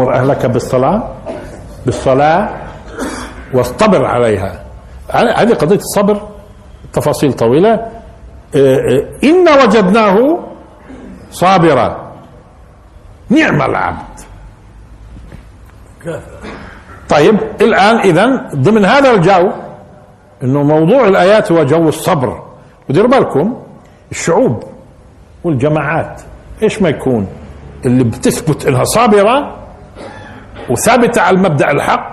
وأمر أهلك بالصلاة؟ بالصلاة واصطبر عليها. هذه قضية الصبر تفاصيل طويلة. آه، آه، إن وجدناه صابرا. نعم العبد. طيب الآن إذا ضمن هذا الجو إنه موضوع الآيات هو جو الصبر. وديروا بالكم الشعوب والجماعات. إيش ما يكون؟ اللي بتثبت إنها صابرة وثابتة على المبدأ الحق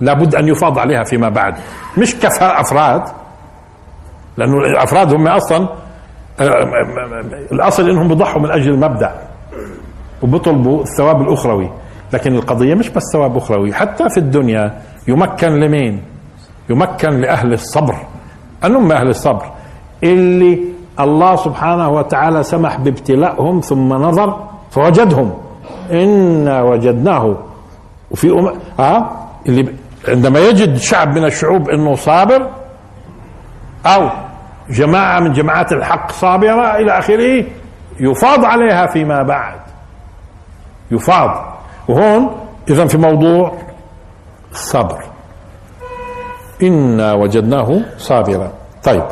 لابد أن يفاض عليها فيما بعد. مش كافراد لأنه الأفراد هم أصلا الأصل إنهم بيضحوا من أجل المبدأ وبيطلبوا الثواب الأخروي. لكن القضية مش بس ثواب أخروي حتى في الدنيا يمكن لمين؟ يمكن لأهل الصبر. أنهم أهل الصبر اللي الله سبحانه وتعالى سمح بابتلائهم ثم نظر فوجدهم. إنا وجدناه وفي أم... آه اللي عندما يجد شعب من الشعوب إنه صابر أو جماعة من جماعات الحق صابرة إلى آخره يفاض عليها فيما بعد. يفاض. وهون اذا في موضوع الصبر إنا وجدناه صابرا. طيب.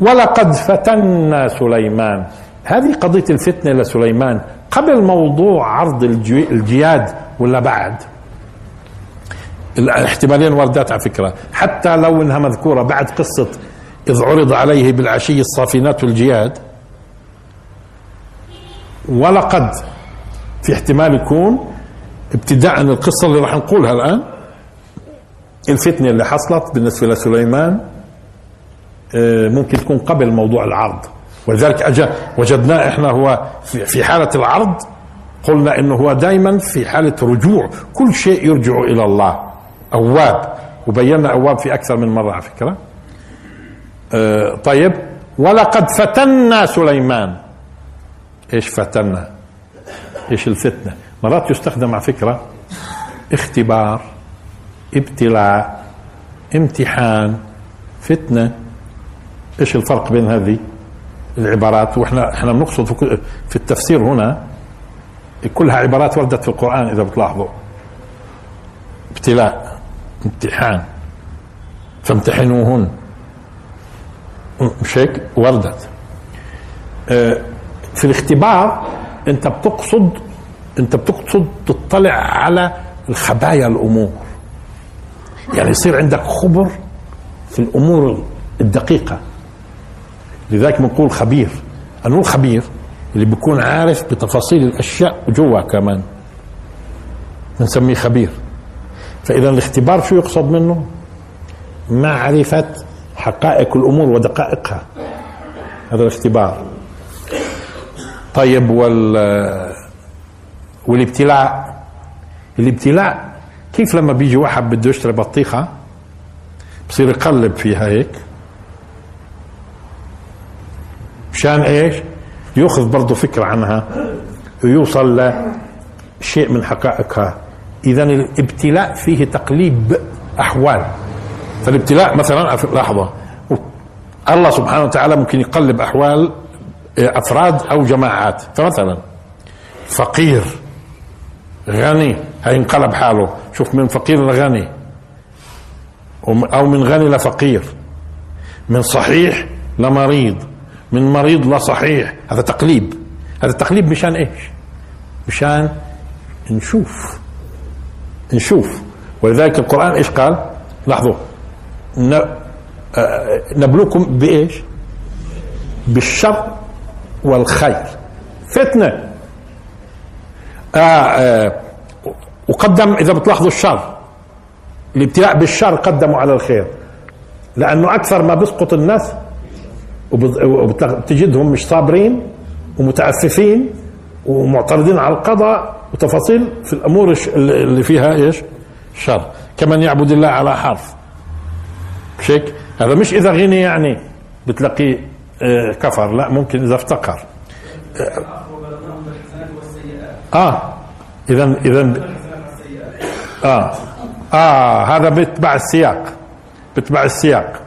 ولقد فتنا سليمان. هذه قضية الفتنة لسليمان. قبل موضوع عرض الجياد ولا بعد؟ الاحتمالين واردات على فكرة. حتى لو إنها مذكورة بعد قصة إذ عرض عليه بالعشي الصافنات والجياد ولقد في احتمال يكون ابتداء القصة اللي راح نقولها الآن الفتنة اللي حصلت بالنسبة لسليمان آه، ممكن تكون قبل موضوع العرض. ولذلك أجا وجدناه إحنا هو في حالة العرض قلنا إنه هو دائما في حالة رجوع. كل شيء يرجع إلى الله. أواب. وبينا أواب في أكثر من مرة على فكرة. آه، طيب. ولقد فتنا سليمان. إيش فتنا؟ إيش الفتنة؟ مرات يستخدم على فكرة اختبار ابتلاء امتحان فتنة. إيش الفرق بين هذه العبارات؟ وإحنا إحنا بنقصد في التفسير هنا كلها عبارات وردت في القرآن إذا بتلاحظوا. ابتلاء امتحان. فامتحنوهن. مش هيك؟ وردت. آه، في الاختبار أنت بتقصد أنت بتقصد تطلع على الخبايا الأمور. يعني يصير عندك خبر في الأمور الدقيقة. لذلك بنقول خبير. انو خبير. اللي بيكون عارف بتفاصيل الأشياء جوا كمان. بنسميه خبير. فإذا الاختبار شو يقصد منه؟ معرفة حقائق الأمور ودقائقها. هذا الاختبار. طيب وال والابتلاء. الابتلاء كيف لما بيجي واحد بده يشتري بطيخة بصير يقلب فيها هيك؟ مشان إيش؟ ياخذ برضه فكرة عنها ويوصل لشيء من حقائقها. اذا الابتلاء فيه تقليب أحوال. فالابتلاء مثلا لحظة. الله سبحانه وتعالى ممكن يقلب أحوال أفراد أو جماعات. فمثلا فقير غني. هينقلب حاله. شوف من فقير لغني. أو من غني لفقير. من صحيح لمريض. من مريض لصحيح هذا تقليب. هذا تقليب مشان إيش؟ مشان نشوف. نشوف. ولذلك القرآن إيش قال؟ لاحظوا. آه، نبلوكم بإيش؟ بالشر والخير. فتنة. آه آه وقدم إذا بتلاحظوا الشر. الابتلاء بالشر قدموا على الخير. لأنه أكثر ما بيسقط الناس وبتجدهم مش صابرين ومتعففين ومعترضين على القضاء وتفاصيل في الأمور اللي فيها إيش؟ شر. كمن يعبد الله على حرف. مش هيك؟ هذا مش إذا غني يعني بتلاقيه آه، كفر. لا ممكن إذا افتقر. آه. اذا اذا آه. آه هذا بيتبع السياق. بيتبع السياق.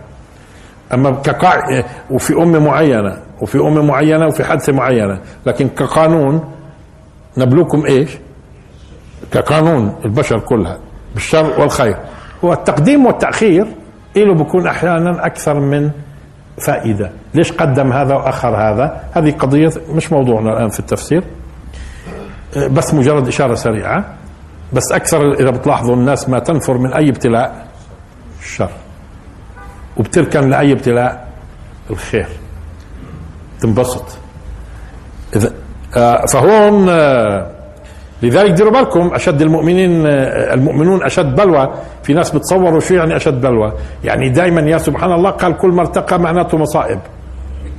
أما كقاع وفي امه معينة وفي امه معينة وفي حادثة معينة. لكن كقانون نبلوكم إيش؟ كقانون البشر كلها بالشر والخير. هو التقديم والتأخير له بكون أحيانا أكثر من فائدة. ليش قدم هذا وأخر هذا؟ هذه قضية مش موضوعنا الآن في التفسير. بس مجرد إشارة سريعة. بس أكثر إذا بتلاحظوا الناس ما تنفر من أي ابتلاء الشر. وبتركن لأي ابتلاء؟ الخير. تنبسط. إذا آه فهون آه لذلك ديروا بالكم أشد المؤمنين آه المؤمنون أشد بلوى. في ناس بتصوروا شو يعني أشد بلوى؟ يعني دائما يا سبحان الله قال كل ما ارتقى معناته مصائب.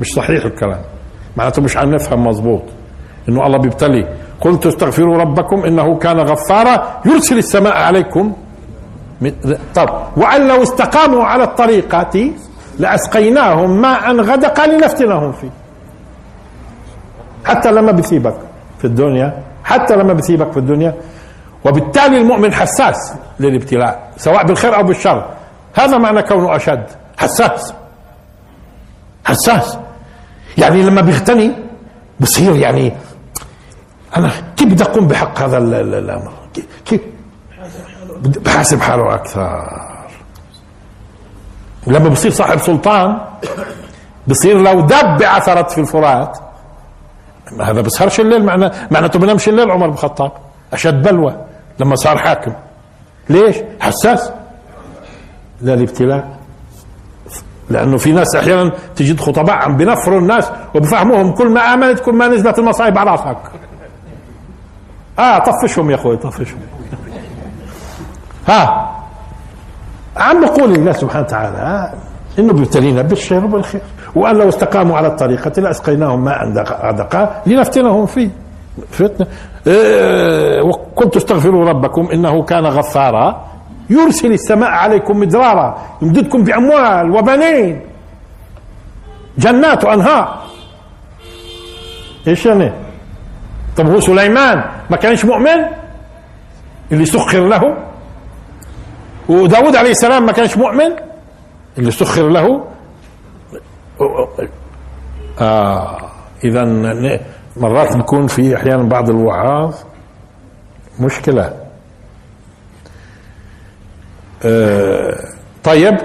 مش صحيح الكلام. معناته مش عم نفهم مزبوط إنه الله بيبتلي. قلت استغفروا ربكم إنه كان غفارا يرسل السماء عليكم طب وان لو استقاموا على الطريقة لأسقيناهم ماء غدقا لنفتنهم فيه. حتى لما بيسيبك في الدنيا حتى لما بيسيبك في الدنيا. وبالتالي المؤمن حساس للابتلاء سواء بالخير أو بالشر. هذا معنى كونه أشد. حساس. حساس. يعني لما بيغتني بصير يعني أنا كيف بدي أقوم بحق هذا الأمر؟ كيف بحاسب حاله أكثر. لما بصير صاحب سلطان بصير لو دب عثرت في الفرات هذا بسهرش الليل معنى معناته بنامش الليل عمر بن الخطاب. أشد بلوى لما صار حاكم. ليش؟ حساس. للابتلاء لأنه في ناس أحيانا تجد خطباء عم بنفروا الناس وبفهموهم كل ما آمنت كل ما نزلت المصايب على راسك. آه طفشهم يا أخوي طفشهم. ها. عم بقول الله سبحانه وتعالى إنه بيبتلينا بالشر وبالخير وأن لو استقاموا على الطريقة لأسقيناهم ماء غدقا لنفتنهم فيه. فتنة. إيه وكنت استغفروا ربكم إنه كان غفارا يرسل السماء عليكم مدرارا يمددكم بأموال وبنين. جنات وأنهار. إيش يعني؟ طب هو سليمان ما كانش مؤمن؟ اللي سخر له. وداود عليه السلام ما كانش مؤمن؟ اللي سخر له. آه إذا مرات بيكون في أحيانا بعض الوعاظ مشكلة. آه طيب.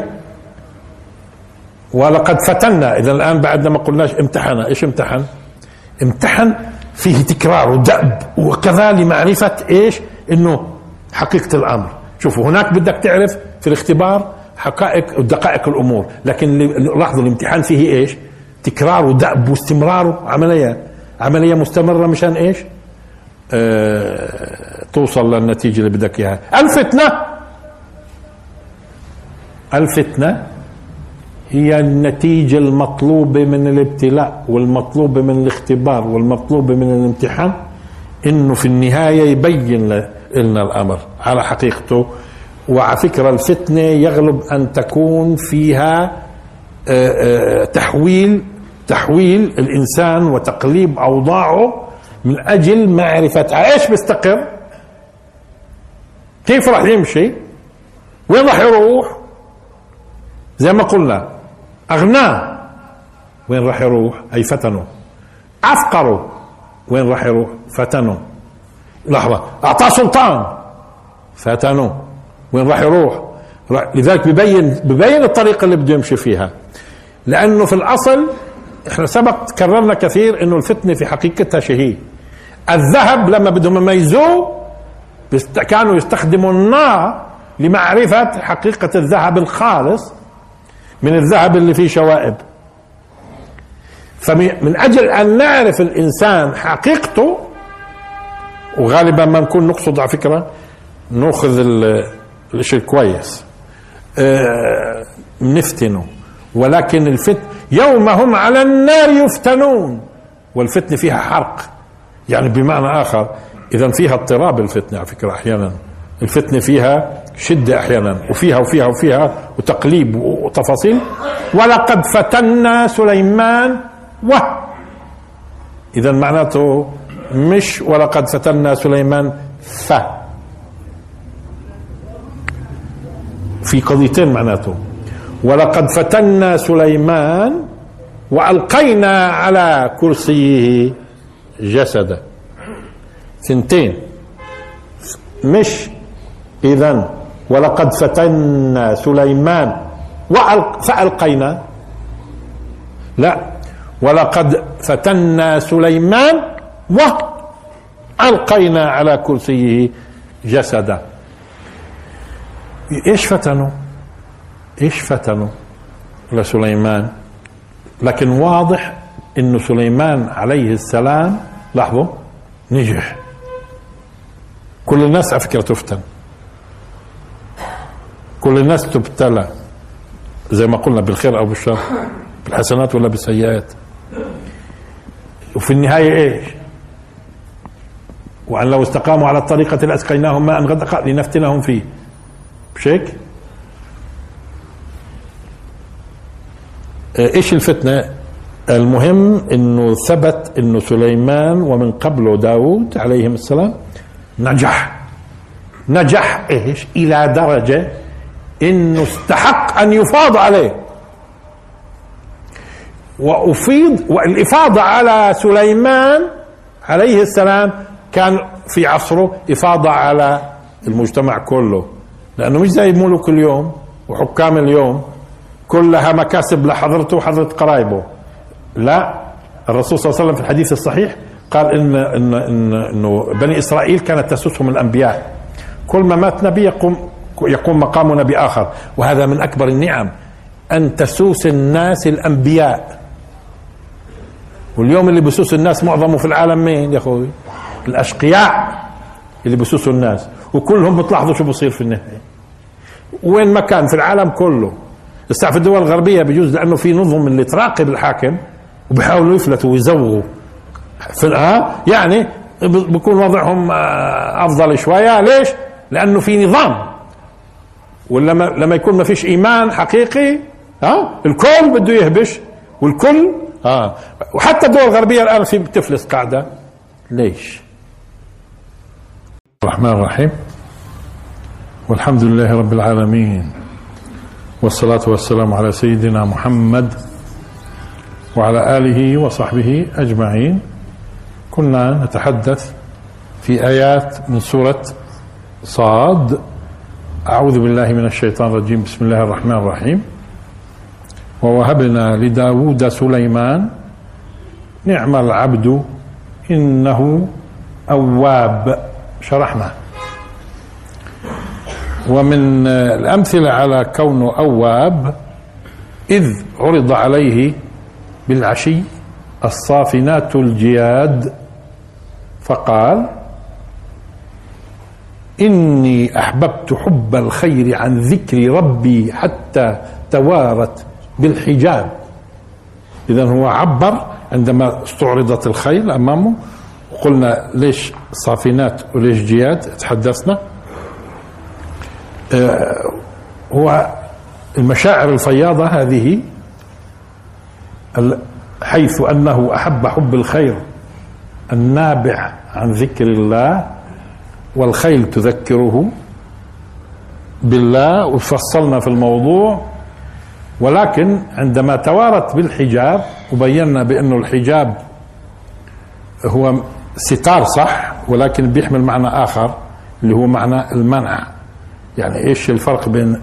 ولقد فتنا. إذا الآن بعد ما قلناش امتحن. إيش امتحن؟ امتحن فيه تكرار ودأب. وكذا لمعرفة إيش؟ إنه حقيقة الأمر. شوفوا هناك بدك تعرف في الاختبار حقائق ودقائق الأمور لكن لاحظوا الامتحان فيه إيش؟ تكرار ودأب واستمرار عملية. عملية مستمرة مشان إيش؟ آه توصل للنتيجة اللي بدك إياها. الفتنه الفتنه هي النتيجة المطلوبة من الابتلاء والمطلوبة من الاختبار والمطلوبة من الامتحان إنه في النهاية يبين لنا الأمر على حقيقته. وعلى فكرة الفتنة يغلب أن تكون فيها تحويل تحويل الإنسان وتقليب أوضاعه من أجل معرفة إيش بيستقر؟ كيف راح يمشي؟ وين راح يروح؟ زي ما قلنا أغناه وين راح يروح؟ أي فتنة. أفقروا وين راح يروح؟ فتنة. لحظة. أعطاه سلطان. فتنه وين راح يروح؟ لذلك ببين ببين الطريقة اللي بده يمشي فيها. لأنه في الأصل إحنا سبق كررنا كثير إنه الفتنة في حقيقتها شيء الذهب لما بدهم يميزوه كانوا يستخدموا النار لمعرفة حقيقة الذهب الخالص من الذهب اللي فيه شوائب. فمن أجل أن نعرف الإنسان حقيقته وغالبا ما نكون نقصد على فكرة نأخذ الشيء كويس. آه نفتنه. ولكن الفتن يوم هم على النار يفتنون. والفتنة فيها حرق. يعني بمعنى آخر إذا فيها اضطراب الفتنة على فكرة أحيانا. الفتنة فيها شدة أحيانا. وفيها وفيها وفيها وتقليب وتفاصيل. ولقد فتنا سليمان. و إذا معناته مش ولقد فتنا سليمان ف. في قضيتين معناته. ولقد فتنا سليمان وألقينا على كرسيه جسدا ثنتين. مش إذا ولقد فتنا سليمان فألقينا. لا. ولقد فتنا سليمان وألقينا على كرسيه جسدا. إيش فتنوا؟ إيش فتنوا لسليمان؟ لكن واضح إنه سليمان عليه السلام لاحظوا نجح. كل الناس على فكرة تفتن. كل الناس تبتلى. زي ما قلنا بالخير أو بالشر بالحسنات ولا بالسيئات. وفي النهاية إيش؟ وأن لو استقاموا على الطريقة لاسقيناهم ماء غدقا لنفتنهم فيه مش هيك؟ آه، إيش الفتنة؟ المهم إنه ثبت إنه سليمان ومن قبله داود عليهم السلام نجح نجح إيش؟ إلى درجة إنه استحق أن يفاض عليه وافيض والإفاضة على سليمان عليه السلام كان في عصره إفاضة على المجتمع كله لأنه مش زي ملوك اليوم وحكام اليوم كلها مكاسب لحضرته وحضرة قرايبه. لا الرسول صلى الله عليه وسلم في الحديث الصحيح قال ان ان ان إنه بني إسرائيل كانت تسوسهم الأنبياء. كل ما مات نبي يقوم يقوم مقام نبي آخر. وهذا من أكبر النعم أن تسوس الناس الأنبياء. واليوم اللي بسوس الناس معظمه في العالم مين يا أخوي؟ الأشقياء اللي بسوسوا الناس وكلهم بتلاحظوا شو بصير في النهايه وين ما كان في العالم كله. بس في الدول الغربية بجوز لأنه في نظم اللي تراقب الحاكم وبيحاولوا يفلتوا ويزوغوا. في آه؟ يعني بكون وضعهم آه أفضل شوية. ليش؟ لأنه في نظام. ولما لما يكون ما فيش إيمان حقيقي ها آه؟ الكل بده يهبش والكل آه. وحتى الدول الغربية الآن في بتفلس قاعدة. ليش؟ الرحمن الرحيم. والحمد لله رب العالمين. والصلاة والسلام على سيدنا محمد وعلى آله وصحبه أجمعين. كنا نتحدث في آيات من سورة صاد. أعوذ بالله من الشيطان الرجيم. بسم الله الرحمن الرحيم. ووهبنا لداود سليمان. نعم العبد إنه أواب. شرحنا. ومن الأمثلة على كونه أواب إذ عرض عليه بالعشي الصافنات الجياد فقال إني أحببت حب الخير عن ذكر ربي حتى توارت بالحجاب. إذا هو عبر عندما استعرضت الخيل أمامه. وقلنا ليش صافنات وليش جياد تحدثنا. آه، هو المشاعر الفياضة هذه حيث أنه أحب حب الخير النابع عن ذكر الله والخيل تذكره بالله وفصلنا في الموضوع. ولكن عندما توارت بالحجاب وبينا بأنه الحجاب هو ستار صح ولكن بيحمل معنى آخر اللي هو معنى المنع. يعني إيش الفرق بين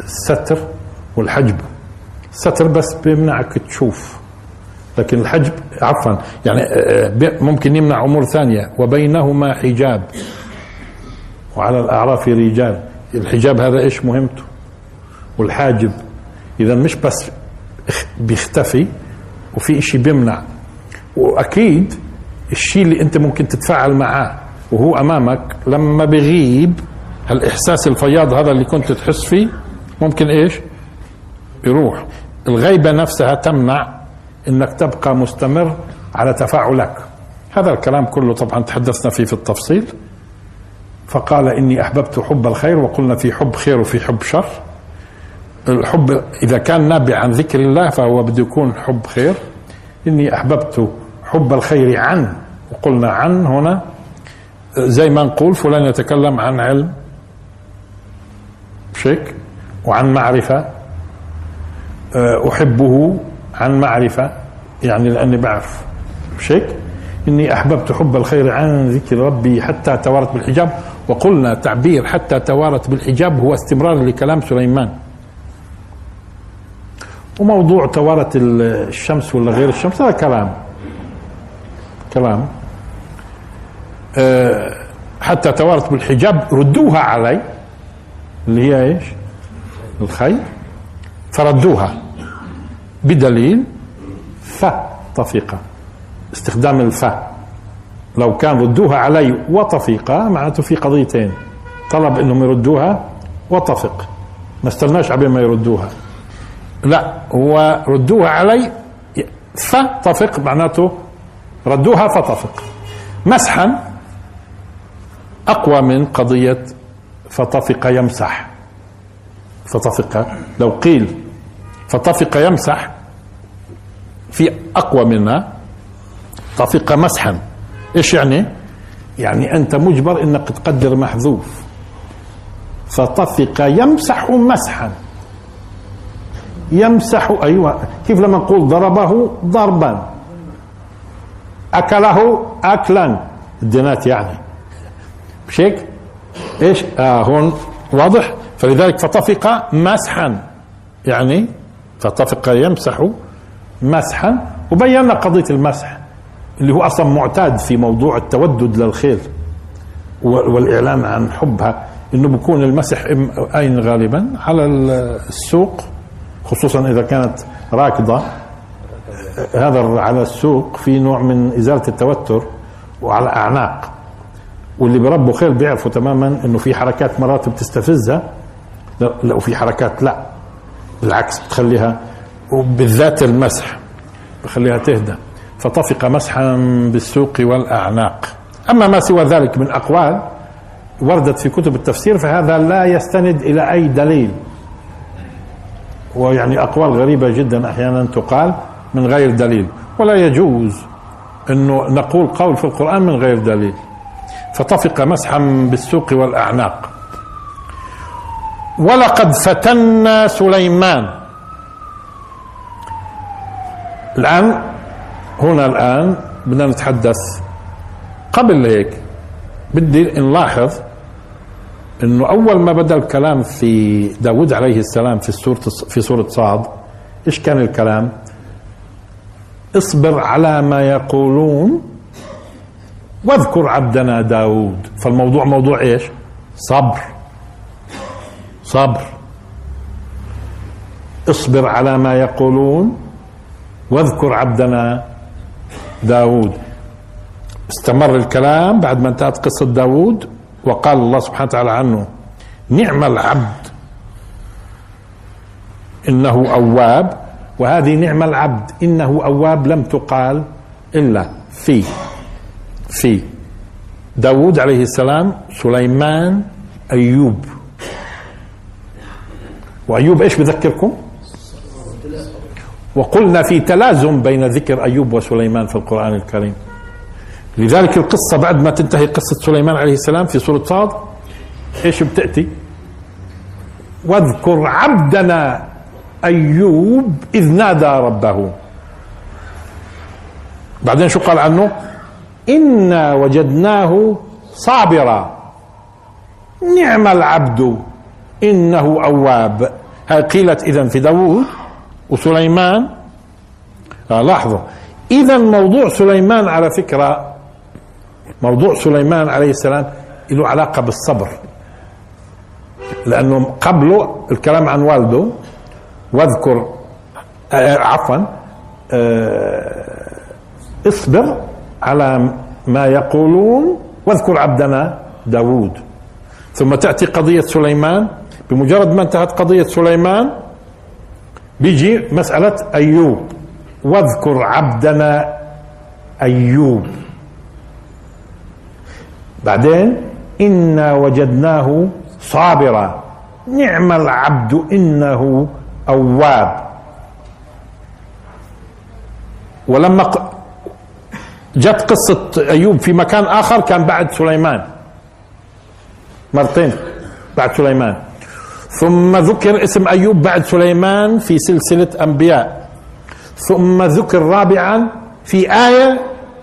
الستر والحجب؟ الستر بس بيمنعك تشوف لكن الحجب عفوا يعني آه، ممكن يمنع أمور ثانية وبينهما حجاب. وعلى الأعراف رجال. الحجاب هذا إيش مهمته؟ والحاجب. إذا مش بس بيختفي وفي شيء بيمنع. وأكيد الشيء اللي أنت ممكن تتفاعل معاه وهو أمامك لما بغيب هالاحساس الفياض هذا اللي كنت تحس فيه ممكن إيش؟ يروح. الغيبة نفسها تمنع إنك تبقى مستمر على تفاعلك. هذا الكلام كله طبعا تحدثنا فيه في التفصيل. فقال إني أحببت حب الخير وقلنا في حب خير وفي حب شر. الحب إذا كان نابع عن ذكر الله فهو بده يكون حب خير. إني أحببت حب الخير عن وقلنا عن هنا زي ما نقول فلان يتكلم عن علم شك وعن معرفة آه، أحبه عن معرفة يعني لأني بعرف شك إني أحببت حب الخير عن ذكر ربي حتى توارت بالحجاب وقلنا تعبير حتى توارت بالحجاب هو استمرار لكلام سليمان. وموضوع توارت الشمس ولا غير الشمس هذا كلام. كلام أه حتى توارت بالحجاب ردوها علي. اللي هي إيش؟ الخير. فردوها بدليل فطفق استخدام الفا لو كان ردوها علي وطفيقة معناته في قضيتين. طلب إنهم يردوها وطفق. ما استناش عبين ما يردوها. لا هو ردوها علي فطفق معناته ردوها فطفق مسحا أقوى من قضية فطفق يمسح. فطفق لو قيل فطفق يمسح في أقوى منها طفق مسحا. إيش يعني؟ يعني أنت مجبر إنك تقدر محذوف. فطفق يمسح مسحا. يمسح أيوه كيف لما نقول ضربه ضربا. أكله اكلا. الدينات يعني. مش هيك؟ إيش؟ آه هون واضح؟ فلذلك فطفق مسحا. يعني فطفق يمسح مسحا. وبينا قضية المسح اللي هو أصلا معتاد في موضوع التودد للخير والاعلان عن حبها. إنه بكون المسح أين غالبا؟ على السوق خصوصا إذا كانت راكضة. هذا على السوق في نوع من إزالة التوتر وعلى الاعناق واللي بربوا خيل بيعرفوا تماما إنه في حركات مرات بتستفزها لا وفي حركات لا بالعكس بتخليها وبالذات المسح بخليها تهدى فطفق مسحا بالسوق والأعناق. أما ما سوى ذلك من أقوال وردت في كتب التفسير فهذا لا يستند إلى أي دليل. ويعني أقوال غريبة جدا أحيانا تقال. من غير دليل. ولا يجوز أنه نقول قول في القرآن من غير دليل. فطفق مسحا بالسوق والأعناق. ولقد فتنا سليمان. الآن هنا الآن بدنا نتحدث. قبل هيك بدي نلاحظ إنه أول ما بدأ الكلام في داود عليه السلام في سوره في سورة صاد إيش كان الكلام؟ اصبر على ما يقولون واذكر عبدنا داود. فالموضوع موضوع إيش؟ صبر. صبر. اصبر على ما يقولون واذكر عبدنا داود. استمر الكلام بعد ما انتهت قصة داود وقال الله سبحانه وتعالى عنه نعم العبد. إنه أواب. وهذه نعم العبد إنه أواب لم تقال إلا في في داود عليه السلام سليمان أيوب. وأيوب إيش بذكركم؟ وقلنا في تلازم بين ذكر أيوب وسليمان في القرآن الكريم. لذلك القصة بعد ما تنتهي قصة سليمان عليه السلام في سورة صاد إيش بتأتي؟ واذكر عبدنا أيوب إذ نادى ربه. بعدين شو قال عنه؟ إنا وجدناه صابرا. نعم العبد. إنه أواب. هاي قيلت إذا في داوود وسليمان. آه لاحظوا. إذا موضوع سليمان على فكرة موضوع سليمان عليه السلام له علاقة بالصبر. لأنه قبله الكلام عن والده. واذكر آه عفوا آه اصبر على ما يقولون. واذكر عبدنا داود ثم تأتي قضية سليمان. بمجرد ما انتهت قضية سليمان بيجي مسألة أيوب. واذكر عبدنا أيوب. بعدين إنا وجدناه صابرا. نعم العبد إنه أواب. ولما جت قصة أيوب في مكان آخر كان بعد سليمان. مرتين بعد سليمان. ثم ذكر اسم أيوب بعد سليمان في سلسلة أنبياء. ثم ذكر رابعا في آية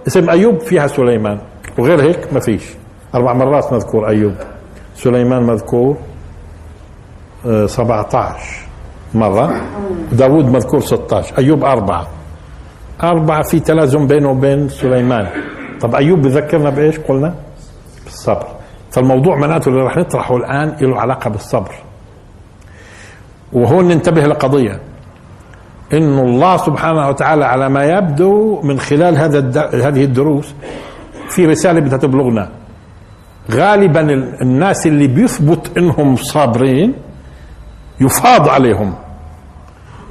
اسم أيوب فيها سليمان. وغير هيك ما فيش. أربع مرات مذكور أيوب. سليمان مذكور آه، 17 مرة. داود مذكور 16 أيوب أربعة. أربعة في تلازم بينه وبين سليمان. طب أيوب بذكرنا بإيش قلنا؟ بالصبر. فالموضوع معناته اللي راح نطرحه الآن له علاقة بالصبر. وهون ننتبه لقضية. إن الله سبحانه وتعالى على ما يبدو من خلال هذا. هذه الدروس في رسالة بدها تبلغنا غالبا الناس اللي بيثبت إنهم صابرين يفاض عليهم.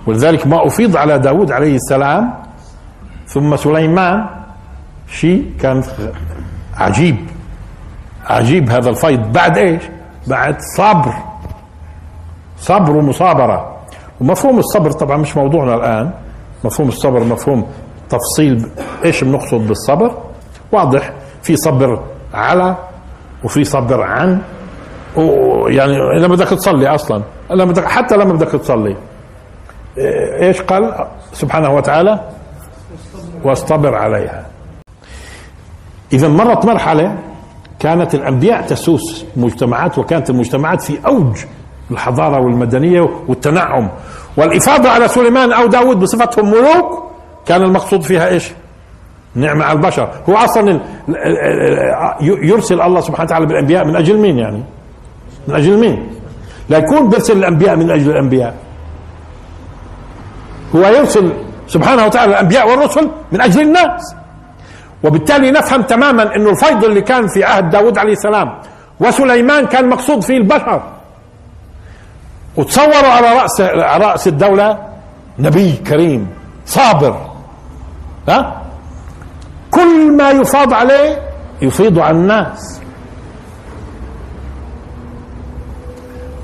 ولذلك ما أفيض على داود عليه السلام ثم سليمان شيء كان عجيب. عجيب هذا الفيض. بعد إيش؟ بعد صبر. صبر ومصابرة. ومفهوم الصبر طبعا مش موضوعنا الآن. مفهوم الصبر مفهوم تفصيل إيش بنقصد بالصبر. واضح. في صبر على وفي صبر عن. ويعني لما بدك تصلي أصلا؟ لما حتى لما بدك تصلي إيش قال؟ سبحانه وتعالى واصطبر عليها. إذا مرت مرحلة كانت الأنبياء تسوس مجتمعات وكانت المجتمعات في أوج الحضارة والمدنية والتنعم. والإفاضة على سليمان أو داود بصفتهم ملوك كان المقصود فيها إيش؟ نعمة على البشر. هو أصلا يرسل الله سبحانه وتعالى بالأنبياء من أجل مين يعني؟ من أجل مين؟ لا يكون بيرسل الأنبياء من أجل الأنبياء. هو يرسل سبحانه وتعالى الأنبياء والرسل من أجل الناس. وبالتالي نفهم تماما أنه الفيض اللي كان في عهد داود عليه السلام وسليمان كان مقصود فيه البشر. وتصوروا على رأس على رأس الدولة نبي كريم صابر. ها؟ كل ما يفاض عليه يفيض على الناس.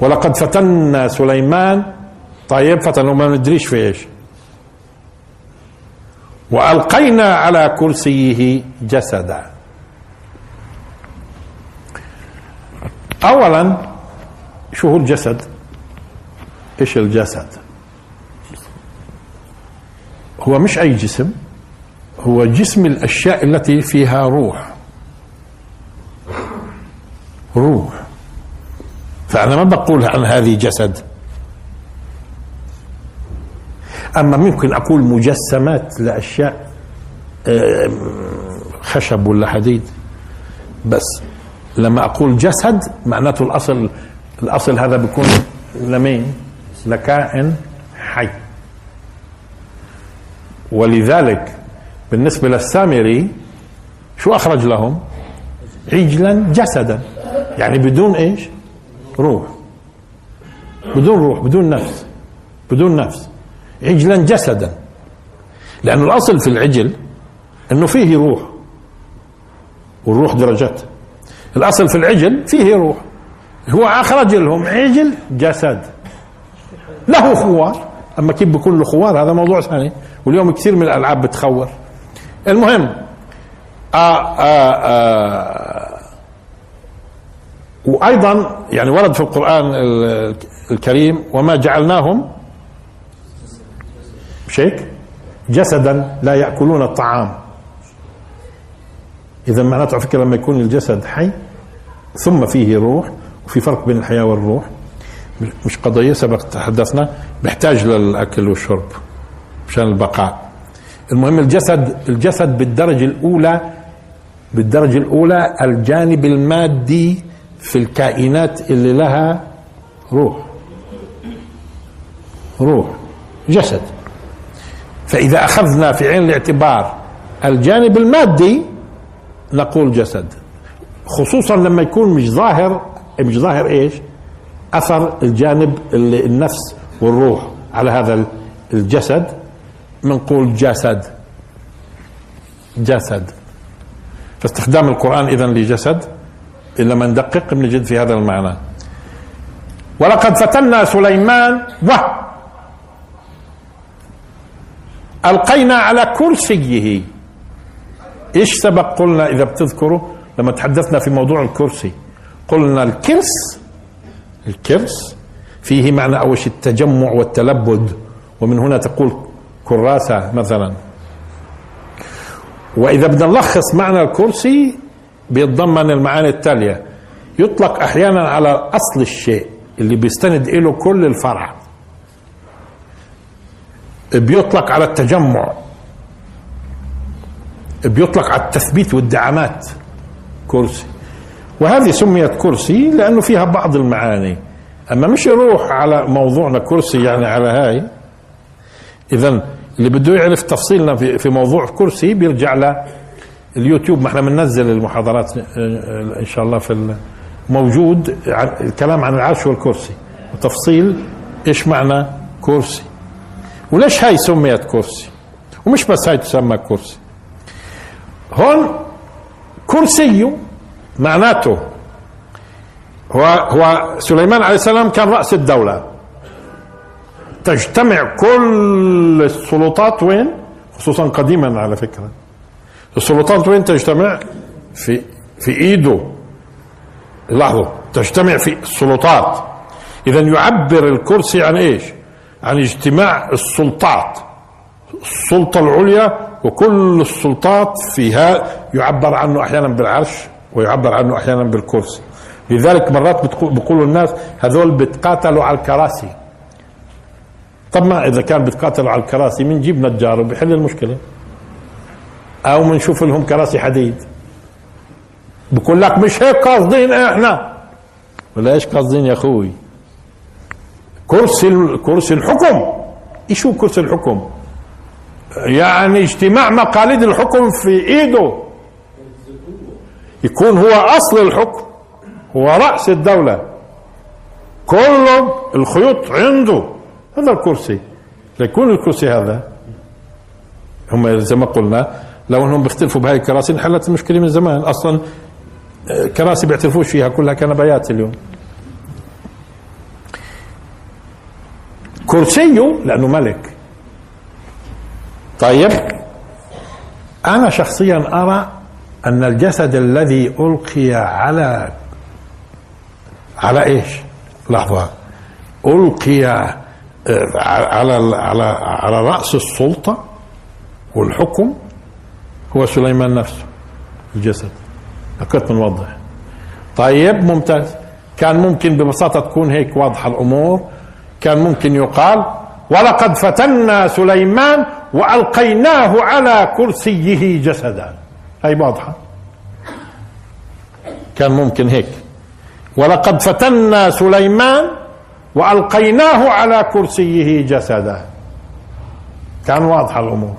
ولقد فتنا سليمان. طيب فتنوا ما ندريش في إيش. وألقينا على كرسيه جسدا. اولا شو هو الجسد؟ إيش الجسد؟ هو مش أي جسم هو جسم الأشياء التي فيها روح. روح. فأنا ما بقول عن هذه جسد. أما ممكن أقول مجسمات لأشياء خشب ولا حديد. بس لما أقول جسد معناته الأصل الأصل هذا بيكون لمين؟ لكائن حي. ولذلك بالنسبة للسامري شو أخرج لهم؟ عجلا جسدا. يعني بدون إيش؟ روح. بدون روح بدون نفس بدون نفس. عجلا جسدا. لأن الأصل في العجل أنه فيه روح والروح درجات. الأصل في العجل فيه روح. هو أخرج لهم عجل جسد. له خوار. أما كيف بيكون له خوار؟ هذا موضوع ثاني. واليوم كثير من الألعاب بتخور. المهم آآ آآ وأيضا يعني ورد في القرآن الكريم وما جعلناهم مش هيك؟ جسدا لا يأكلون الطعام. اذا معناته على فكرة لما يكون الجسد حي ثم فيه روح وفي فرق بين الحياة والروح. مش قضية سبق تحدثنا بيحتاج للأكل والشرب مشان البقاء. المهم الجسد الجسد بالدرجة الأولى بالدرجة الأولى الجانب المادي في الكائنات اللي لها روح. روح. جسد. فإذا أخذنا في عين الاعتبار الجانب المادي نقول جسد. خصوصا لما يكون مش ظاهر مش ظاهر إيش؟ أثر الجانب النفس والروح على هذا الجسد. بنقول جسد. جسد. فاستخدام القرآن إذا لجسد. من ندقق بنجد في هذا المعنى. ولقد فتنا سليمان و ألقينا على كرسيه. إيش سبق؟ قلنا إذا بتذكروا لما تحدثنا في موضوع الكرسي قلنا الكرس الكرس فيه معنى أول شيء التجمع والتلبد. ومن هنا تقول كراسة مثلا. وإذا بدنا نلخص معنى الكرسي بيتضمن المعاني التالية. يطلق أحيانا على أصل الشيء اللي بيستند له كل الفرع. بيطلق على التجمع. بيطلق على التثبيت والدعامات. كرسي. وهذه سميت كرسي لأنه فيها بعض المعاني. أما مش يروح على موضوعنا كرسي يعني على هاي. اذا اللي بده يعرف تفصيلنا في في موضوع كرسي بيرجع لليوتيوب ما إحنا بننزل المحاضرات إن شاء الله في موجود الكلام عن العرش والكرسي. وتفصيل إيش معنى كرسي؟ وليش هاي سميت كرسي؟ ومش بس هاي تسمى كرسي. هون كرسي معناته هو هو سليمان عليه السلام كان رأس الدولة. تجتمع كل السلطات وين؟ خصوصا قديما على فكرة. السلطات وين تجتمع؟ في في ايده لاحظوا تجتمع في السلطات. اذا يعبر الكرسي عن إيش؟ عن اجتماع السلطات. السلطة العليا وكل السلطات فيها يعبر عنه أحيانا بالعرش ويعبر عنه أحيانا بالكرسي. لذلك مرات بيقولوا الناس هذول بتقاتلوا على الكراسي. طب ما إذا كان بتقاتلوا على الكراسي بنجيب نجار وبيحل المشكلة؟ أو بنشوف لهم كراسي حديد. بقول لك مش هيك قاصدين إحنا. ولا إيش قاصدين يا أخوي؟ كرسي كرسي الحكم. إيش هو كرسي الحكم؟ يعني اجتماع مقاليد الحكم في ايده يكون هو أصل الحكم. هو رأس الدولة. كل الخيوط عنده. هذا الكرسي. ليكون الكرسي هذا. هم زي ما قلنا لو انهم بيختلفوا بهاي الكراسي انحلت المشكلة من زمان. أصلا آه، كراسي بيعترفوش فيها كلها كنبايات اليوم. كرسيه لأنه ملك. طيب أنا شخصيا أرى أن الجسد الذي ألقي على على إيش؟ لحظة. ألقي آه، على على على رأس السلطة والحكم هو سليمان نفسه الجسد. كنت بنوضح طيب ممتاز. كان ممكن ببساطة تكون هيك واضحة الأمور. كان ممكن يقال ولقد فتنا سليمان وألقيناه على كرسيه جسدا. هي واضحة. كان ممكن هيك. ولقد فتنا سليمان وألقيناه على كرسيه جسدا. كان واضحة الأمور.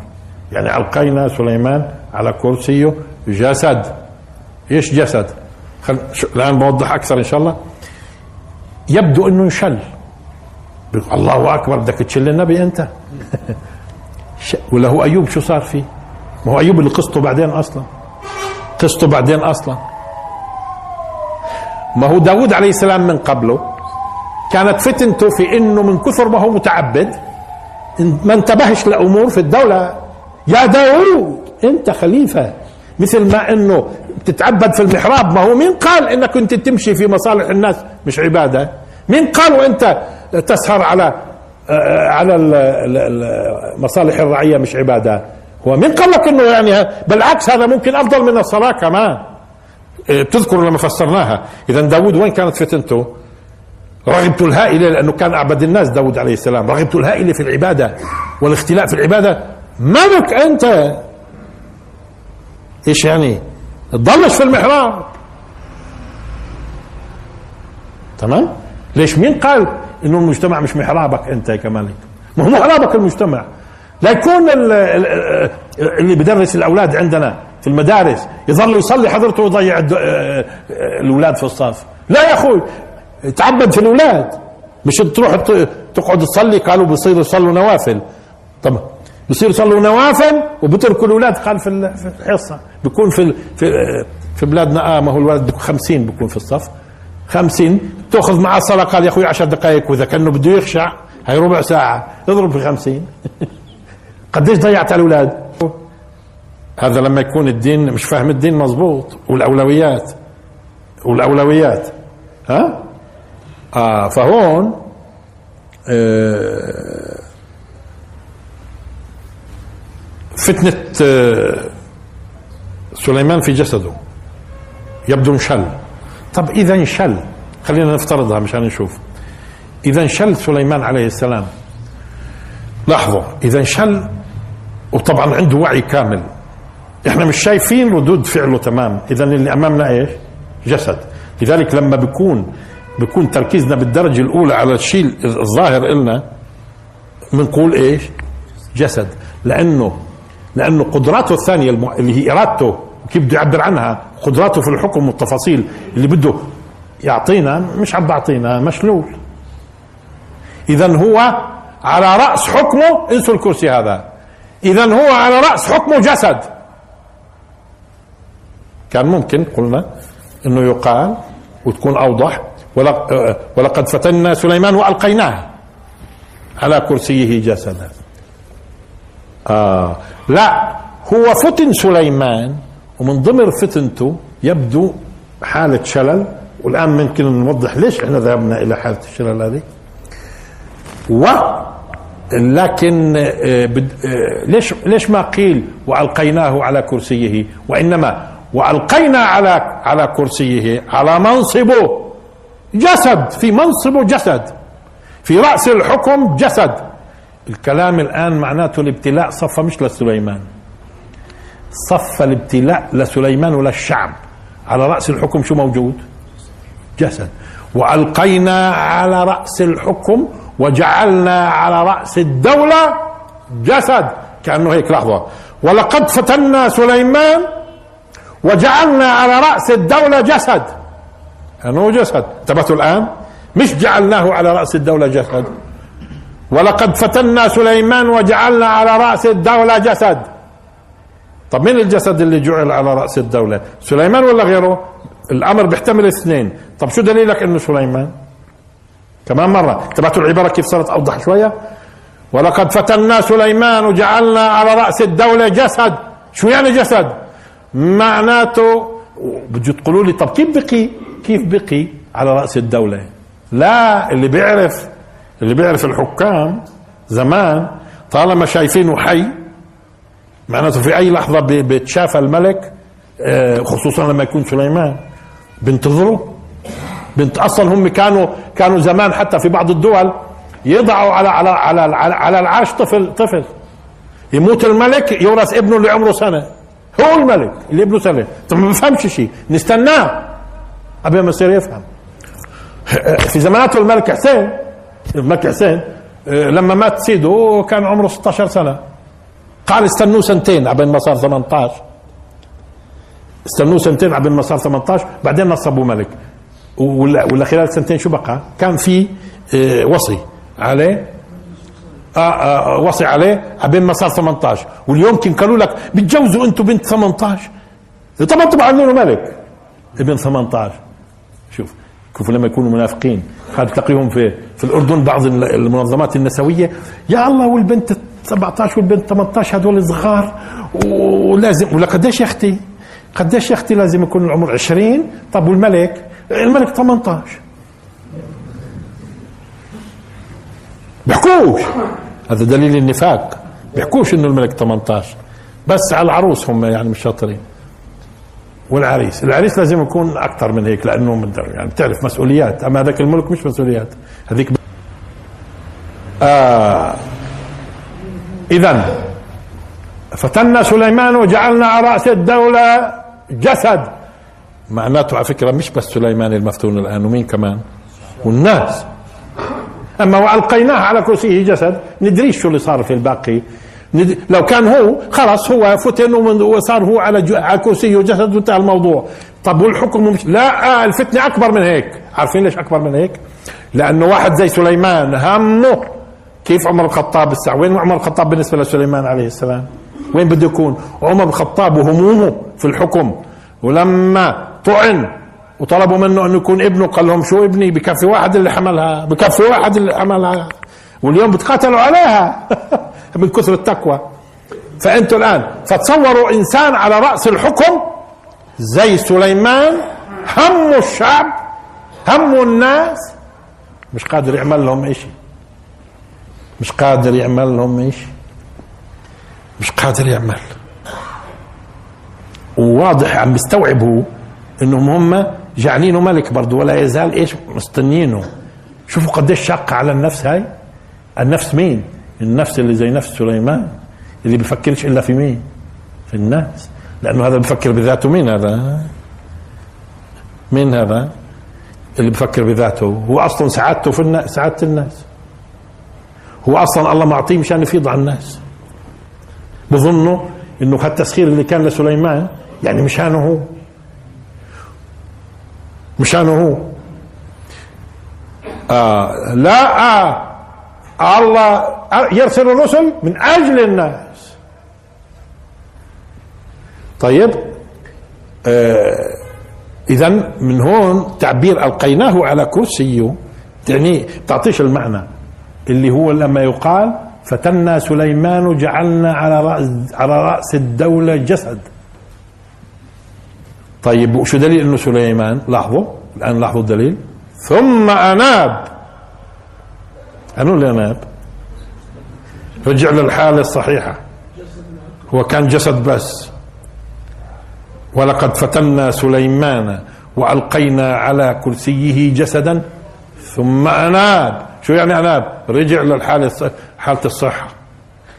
يعني ألقينا سليمان على كرسيه جسد. إيش جسد؟ خل... الآن بوضح أكثر إن شاء الله. يبدو إنه انشل. الله أكبر بدك تشيل النبي أنت؟ ولا هو أيوب شو صار فيه؟ ما هو أيوب اللي قصته بعدين أصلا. قصته بعدين أصلا. ما هو داود عليه السلام من قبله كانت فتنته في إنه من كثر ما هو متعبد ما انتبهش لأمور في الدولة. يا داود أنت خليفة. مثل ما إنه تتعبد في المحراب ما هو مين قال إنك كنت تمشي في مصالح الناس؟ مش عبادة. مين قال وأنت تسهر على على مصالح الرعية مش عبادة؟ هو مين قال لك إنه يعني بالعكس هذا ممكن أفضل من الصلاة كمان. بتذكر لما فسرناها. اذا داود وين كانت فتنته؟ رغبته الهائلة لأنه كان أعبد الناس داود عليه السلام. رغبته الهائلة في العبادة والاختلاء في العبادة. مالك أنت. إيش يعني؟ تضلش في المحراب. تمام؟ ليش؟ مين قال إنه المجتمع مش محرابك أنت كمالك؟ ما هو محرابك المجتمع. لا يكون اللي بدرس الأولاد عندنا في المدارس يظل يصلي حضرته ويضيع الأولاد في الصف. لا يا أخوي تعبد في الأولاد. مش تروح تقعد تصلي قالوا بيصيروا يصلوا نوافل. طب بصيروا يصلوا نوافل وبتركوا الأولاد. قال في الحصة. بيكون في في في بلادنا آه ما هو الولد 50 بيكون في الصف. خمسين. تأخذ معه الصلاة قال يا أخوي عشر دقائق وإذا كأنه بده يخشع هي ربع ساعة. اضرب في خمسين. قديش ضيعت على الأولاد؟ هذا لما يكون الدين مش فاهم الدين مزبوط والأولويات. والأولويات. ها؟ آه فهون آه فتنة آه سليمان في جسده. يبدو انشل. طب إذا انشل. خلينا نفترضها مشان نشوف. إذا انشل سليمان عليه السلام. لاحظوا إذا انشل وطبعا عنده وعي كامل. إحنا مش شايفين ردود فعله تمام. إذا اللي أمامنا إيش؟ جسد. لذلك لما بيكون بيكون تركيزنا بالدرجة الأولى على الشيء الظاهر إلنا بنقول إيش؟ جسد. لأنه لأنه قدراته الثانية اللي هي إرادته وكيف بده يعبر عنها؟ قدراته في الحكم والتفاصيل. اللي بده يعطينا مش عم بعطينا مشلول. اذا هو على رأس حكمه. انسوا الكرسي هذا. اذا هو على رأس حكمه جسد. كان ممكن قلنا إنه يقال وتكون أوضح ولقد فتنا سليمان وألقيناه على كرسيه جسدا. آه. لا هو فتن سليمان ومن ضمن فتنته يبدو حالة شلل والآن ممكن نوضح ليش إحنا ذهبنا إلى حالة الشلل هذه. و لكن آه، آه، ليش ليش ما قيل وألقيناه على كرسيه؟ وإنما وألقينا على على كرسيه على منصبه. جسد في منصبه جسد. في رأس الحكم جسد. الكلام الآن معناته الابتلاء صفى مش لسليمان. صف الابتلاء لسليمان وللشعب على رأس الحكم شو موجود؟ جسد. وألقينا على رأس الحكم وجعلنا على رأس الدولة جسد. كأنه هيك لحظة. ولقد فتنا سليمان وجعلنا على رأس الدولة جسد. أنه جسد. انتبهتوا الآن؟ مش جعلناه على رأس الدولة جسد. ولقد فتنا سليمان وجعلنا على رأس الدولة جسد. طب مين الجسد اللي جعل على رأس الدولة؟ سليمان ولا غيره؟ الأمر بيحتمل اثنين. طب شو دليلك إنه سليمان؟ كمان مرة. انتبهتوا العبارة كيف صارت أوضح شوية. ولقد فتنا سليمان وجعلنا على رأس الدولة جسد. شو يعني جسد؟ معناته بده تقولوا لي طب كيف بقي؟ كيف بقي على رأس الدولة؟ لا اللي بيعرف اللي بيعرف الحكام زمان طالما شايفينه حي معناته في أي لحظة بتشافى الملك آه، خصوصا لما يكون سليمان. بينتظروا بنت أصلا هم كانوا كانوا زمان حتى في بعض الدول يضعوا على على على على العرش طفل طفل. يموت الملك يورث ابنه اللي عمره سنة. هو الملك اللي ابنه سنة. طب ما بفهمش شيء. نستناه. قبل ما يصير يفهم. في زماناته الملك حسين الملك حسين لما مات سيده كان عمره 16 سنة. قال استنوه سنتين قبل ما صار 18 استنوه سنتين قبل ما صار 18 بعدين نصبوه ملك. ولا, خلال سنتين شو بقى؟ كان في آه، وصي عليه. آه, آه وصي عليه عبين ما صار 18 واليوم كان قالوا لك بتجوزوا أنتم بنت 18 طبعا طبعا عاملينه ملك؟ ابن 18 شوف شوفوا لما يكونوا منافقين هذا تلاقيهم في في الأردن بعض المنظمات النسوية يا الله والبنت 17 والبنت 18 هذول صغار ولازم ولا قديش يا أختي؟ قديش يا أختي لازم يكون العمر 20 طب والملك؟ الملك 18 بيحكوش. هذا دليل النفاق. بيحكوش إنه الملك 18 بس على العروس هم يعني مش شاطرين. والعريس. العريس لازم يكون أكثر من هيك لأنه يعني بتعرف مسؤوليات. أما هذاك الملك مش مسؤوليات. هذيك آه. اذا فتنا سليمان وجعلنا على رأس الدولة جسد. معناته على فكرة مش بس سليمان المفتون الآن ومين كمان؟ والناس. أما وألقيناه على كرسيه جسد ندريش شو اللي صار في الباقي. لو كان هو خلاص هو فتن وصار هو على, على كرسيه جسد وانتهى الموضوع. طب والحكم مش لا آه الفتنة أكبر من هيك. عارفين ليش أكبر من هيك؟ لأنه واحد زي سليمان همه. كيف عمر الخطاب الساعة؟ وين عمر الخطاب بالنسبة لسليمان عليه السلام؟ وين بده يكون؟ عمر الخطاب وهمومه في الحكم. ولما طعن وطلبوا منه انه يكون ابنه قال لهم شو ابني؟ بكفي واحد اللي حملها بكفي واحد اللي حملها. واليوم بتقاتلوا عليها. من كثر التقوى. فانتوا الآن فتصوروا إنسان على رأس الحكم زي سليمان همه الشعب همه الناس. مش قادر يعمل لهم اشي مش قادر يعمل لهم اشي مش قادر يعمل. وواضح عم بيستوعب هو إنهم هم جعلينه ملك برضه ولا يزال إيش؟ مستنينه. شوفوا قديش شاقة على النفس هاي. النفس مين؟ النفس اللي زي نفس سليمان اللي بفكرش إلا في مين؟ في الناس. لأنه هذا بفكر بذاته مين هذا؟ مين هذا؟ اللي بفكر بذاته. هو أصلا سعادته في الناس سعادة الناس. هو أصلا الله معطيه مشان يفيض على الناس. بظنوا إنه هالتسخير اللي كان لسليمان يعني مشانه هو. مشانه هو. آه لا آه الله يرسل الرسل من أجل الناس. طيب آه اذا من هون تعبير ألقيناه على كرسيه يعني تعطيش المعنى. اللي هو لما يقال فتنا سليمان جعلنا على راس على رأس الدولة جسد. طيب وشو دليل إنه سليمان؟ لاحظوا الآن لاحظوا الدليل. ثم أناب. انو اللي أناب؟ رجع للحاله الصحيحة. هو كان جسد بس. ولقد فتنا سليمان وألقينا على كرسيه جسدا. ثم أناب. شو يعني أناب؟ رجع للحالة حالة الصحة.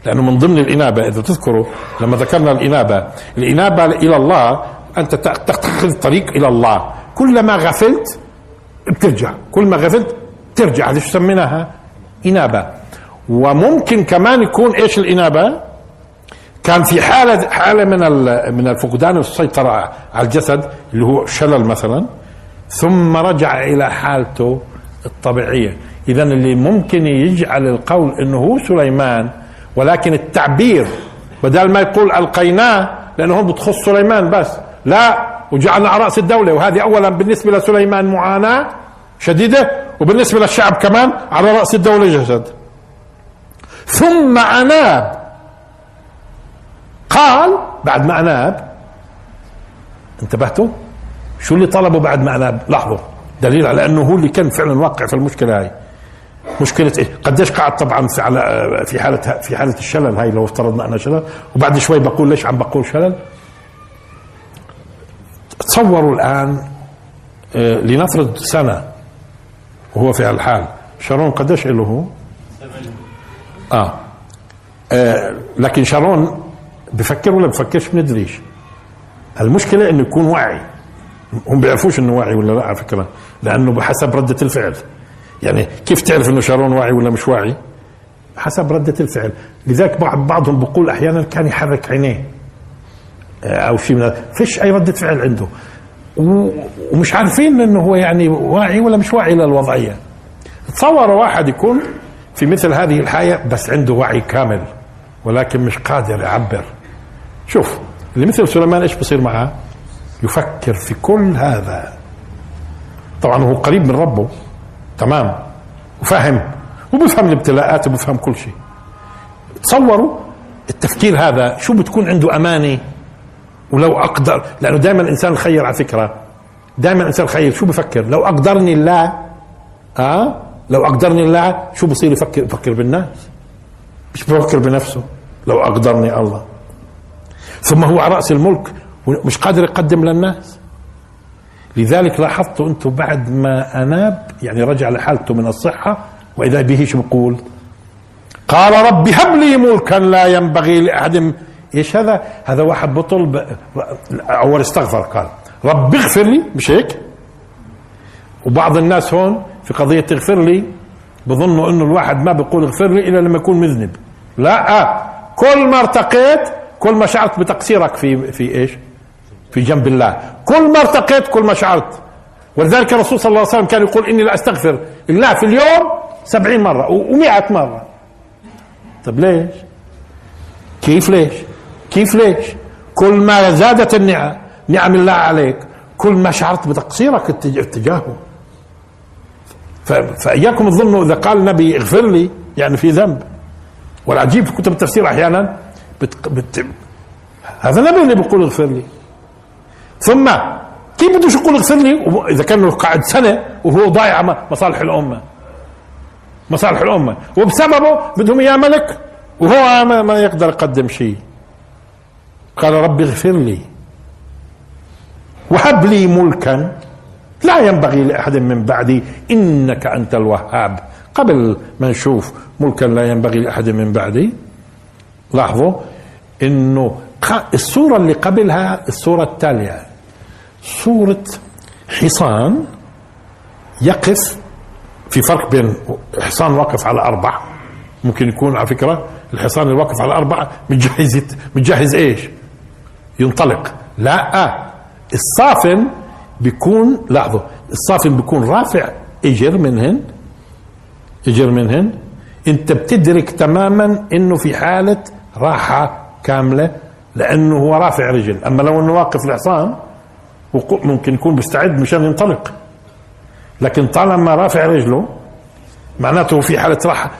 لأنه من ضمن الإنابة إذا تذكروا لما ذكرنا الإنابة الإنابة إلى الله أنت تتخذ طريق إلى الله. كلما غفلت بترجع. كل ما غفلت ترجع هذه شو سميناها؟ إنابة. وممكن كمان يكون إيش الإنابة؟ كان في حاله حالة من من الفقدان والسيطره على الجسد اللي هو شلل مثلا ثم رجع إلى حالته الطبيعية. اذا اللي ممكن يجعل القول إنه هو سليمان ولكن التعبير بدل ما يقول ألقيناه لأنه هون بتخص سليمان بس. لا وجعلنا على راس الدولة وهذه اولا بالنسبة لسليمان معاناة شديدة وبالنسبة للشعب كمان على رأس الدولة جسد. ثم اناب قال بعد ما اناب انتبهتوا؟ شو اللي طلبوا بعد ما اناب لاحظوا. دليل على أنه هو اللي كان فعلا واقع في المشكلة هاي. مشكلة إيه؟ قديش قعد طبعا في على في حالة في حالة الشلل هاي لو افترضنا أنها شلل. وبعد شوي بقول ليش عم بقول شلل؟ تصوروا الآن آه، لنفرض سنة وهو في هالحال. شارون قديش له؟ هو؟ آه. آه لكن شارون بفكر ولا بفكرش بندريش المشكلة إنه يكون واعي. هم بيعرفوش إنه واعي ولا لا على فكرة. لأنه بحسب ردة الفعل. يعني كيف تعرف إنه شارون واعي ولا مش واعي؟ حسب ردة الفعل. لذلك بعض بعضهم بقول أحيانا كان يحرك عينيه. آه، أو شيء من فيش أي ردة فعل عنده. ومش عارفين إنه هو يعني واعي ولا مش واعي للوضعية. تصور واحد يكون في مثل هذه الحياة بس عنده وعي كامل ولكن مش قادر يعبر. شوف اللي مثل سليمان إيش بصير معه يفكر في كل هذا. طبعا هو قريب من ربه تمام وفاهم وبفهم الابتلاءات وبفهم كل شيء. تصوروا التفكير هذا شو بتكون عنده أمانة؟ ولو أقدر لأنه دائما الإنسان الخير على فكرة. دائما الإنسان الخير شو بفكر؟ لو أقدرني الله آه؟ لو أقدرني الله شو بصير يفكر يفكر بالناس؟ مش بفكر بنفسه. لو أقدرني الله. ثم هو على رأس الملك ومش قادر يقدم للناس. لذلك لاحظتوا أنتم بعد ما أناب يعني رجع لحالته من الصحة وإذا به شو بقول؟ قال رب هب لي ملكا لا ينبغي لأحد. إيش هذا؟ هذا واحد بطل أول استغفر قال. رب اغفر لي مش هيك؟ وبعض الناس هون في قضية اغفر لي بظنوا إنه الواحد ما بيقول اغفر لي إلا لما يكون مذنب. لا آه. كل ما ارتقيت كل ما شعرت بتقصيرك في في إيش؟ في جنب الله. كل ما ارتقيت كل ما شعرت. ولذلك الرسول صلى الله عليه وسلم كان يقول إني لا أستغفر الله في اليوم سبعين مرة ومئة مرة. طب ليش؟ كيف ليش؟ كيف ليش؟ كل ما زادت النعم نعم الله عليك كل ما شعرت بتقصيرك اتجاهه. فإياكم تظنوا إذا قال النبي اغفر لي يعني في ذنب. والعجيب في كتب التفسير أحيانا بت... بت... هذا النبي اللي بيقول اغفر لي. ثم كيف بده يقول اغفر لي؟ إذا كان قاعد سنة وهو ضايع مصالح الأمة. مصالح الأمة. وبسببه بدهم إياه ملك وهو ما, ما يقدر يقدم شيء. قال ربي اغفر لي. وهب لي ملكا. لا ينبغي لأحد من بعدي إنك أنت الوهاب. قبل ما نشوف ملكا لا ينبغي لأحد من بعدي. لاحظوا إنه الصورة اللي قبلها الصورة التالية. صورة حصان يقف في فرق بين حصان واقف على أربع. ممكن يكون على فكرة الحصان اللي واقف على أربع متجهز متجهز إيش؟ ينطلق. لا الصافن بيكون لاحظوا الصافن بيكون رافع اجر منهن اجر منهن. انت بتدرك تماما إنه في حالة راحة كاملة لأنه هو رافع رجل. أما لو إنه واقف الحصان ممكن يكون مستعد مشان ينطلق. لكن طالما رافع رجله معناته في حالة راحة.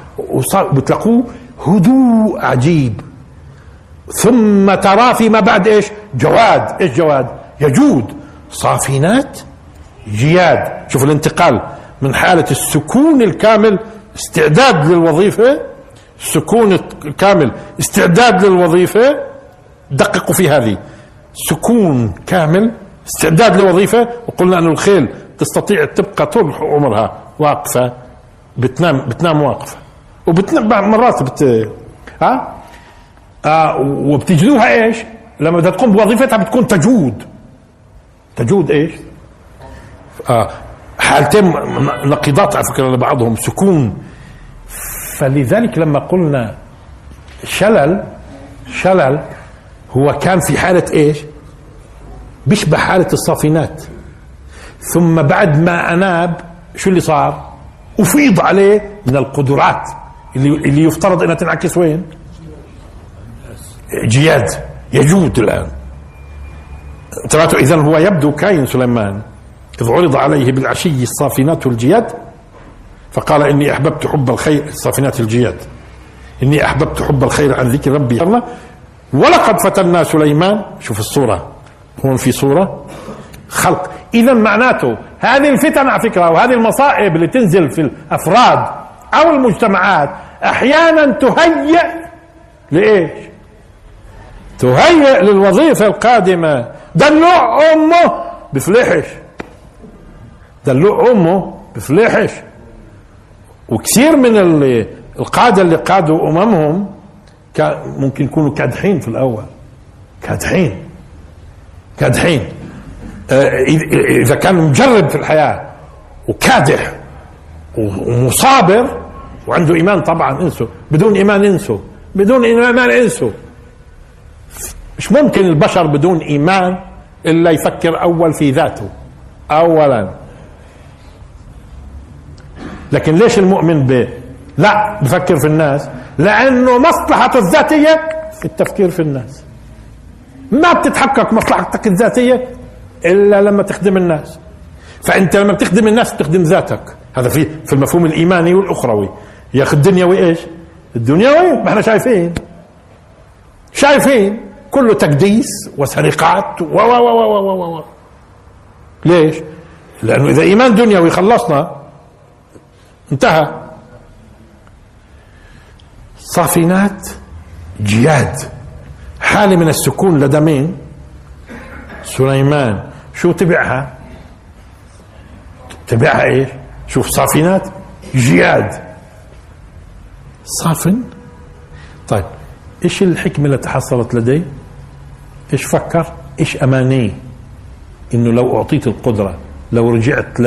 بتلاقوه هدوء عجيب. ثم ترى فيما بعد إيش؟ جواد. إيش جواد؟ يجود. صافنات جياد. شوف الانتقال من حالة السكون الكامل استعداد للوظيفة السكون الكامل استعداد للوظيفة. دققوا في هذه. سكون كامل استعداد للوظيفة. وقلنا أن الخيل تستطيع تبقى طول عمرها واقفة بتنام بتنام واقفة. وبتنام مرات بت ها؟ آه وبتجدوها إيش؟ لما بدها تقوم بوظيفتها بتكون تجود. تجود إيش؟ آه حالتين نقيضات؟ على فكرة لبعضهم سكون. فلذلك لما قلنا شلل شلل هو كان في حالة إيش؟ بيشبه حالة الصافنات ثم بعد ما أناب شو اللي صار؟ أفيض عليه من القدرات. اللي, اللي يفترض إنها تنعكس وين؟ جياد. يجود الآن. تبعته اذا هو يبدو كاين سليمان إذ عرض عليه بالعشي الصافنات الجياد فقال إني أحببت حب الخير الصافنات الجياد إني أحببت حب الخير عن ذكر ربي. ولقد فتنا سليمان شوف الصورة هون في صورة خلق. اذا معناته هذه الفتن على فكرة وهذه المصائب اللي تنزل في الأفراد أو المجتمعات أحيانا تهيئ لإيش؟ تهيئ للوظيفة القادمة. دلوع أمه بفلحش. دلوع أمه بفلحش. وكثير من القادة اللي قادوا أممهم ممكن يكونوا كادحين في الأول. كادحين. كادحين. آه، إذا كان مجرب في الحياة وكادح ومصابر وعنده إيمان طبعا انسوا. بدون إيمان انسوا. بدون إيمان انسوا. مش ممكن البشر بدون إيمان إلا يفكر أول في ذاته أولا. لكن ليش المؤمن ب لا بفكر في الناس؟ لأنه مصلحته الذاتية التفكير في الناس. ما بتتحقق مصلحتك الذاتية إلا لما تخدم الناس. فأنت لما بتخدم الناس بتخدم ذاتك. هذا في في المفهوم الإيماني والأخروي. يا أخي الدنيوي إيش الدنيوي ما إحنا شايفين. شايفين. كله تقديس وسرقات و و و و و و ليش؟ لأنه إذا إيمان دنيوي خلصنا انتهى. صافنات جياد. حالة من السكون لدى مين؟ سليمان. شو تبعها؟ تبعها إيش؟ شوف صافنات جياد. صافن؟ طيب إيش الحكمة اللي تحصلت لدي؟ إيش فكر؟ إيش أماني؟ إنه لو أعطيت القدرة لو رجعت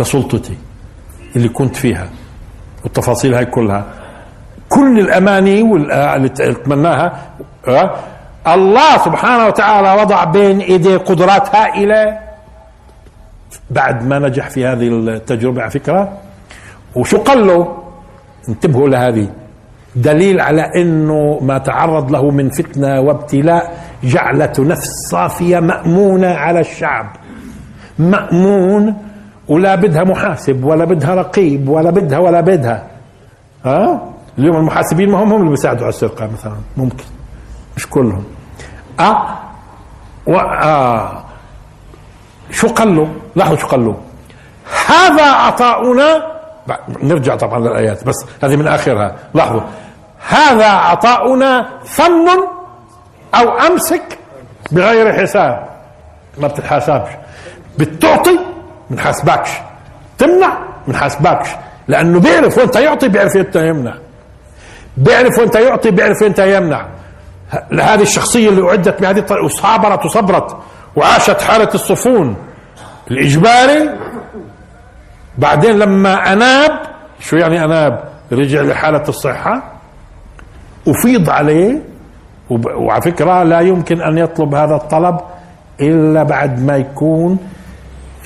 لسلطتي اللي كنت فيها والتفاصيل هاي كلها كل الأماني اللي تمناها آه، الله سبحانه وتعالى وضع بين ايديه قدرات هائله بعد ما نجح في هذه التجربة على فكرة. وشو قال له؟ انتبهوا لهذه. دليل على إنه ما تعرض له من فتنة وابتلاء جعلته نفس صافية مأمونة على الشعب. مأمون ولا بدها محاسب ولا بدها رقيب ولا بدها ولا بدها. ها؟ اليوم المحاسبين ما هم هم اللي بيساعدوا على السرقة مثلا. ممكن. مش كلهم. آه و آه شو قال له لاحظوا شو قال له هذا عطاؤنا نرجع طبعا للآيات بس هذه من آخرها. لاحظوا. هذا عطاؤنا فن أو أمسك بغير حساب. ما بتتحاسبش. بتعطي من حاسبكش. تمنع من حاسبكش. لأنه بيعرف وانت يعطي بيعرف انت يمنع بيعرف وانت يعطي بيعرف انت يمنع هذه الشخصية اللي أعدت بهذه الطريقة وصابرت وصبرت وعاشت حالة الصفون الإجباري. بعدين لما أناب شو يعني أناب؟ رجع لحالة الصحة. أفيض عليه. وعلى فكرة لا يمكن أن يطلب هذا الطلب إلا بعد ما يكون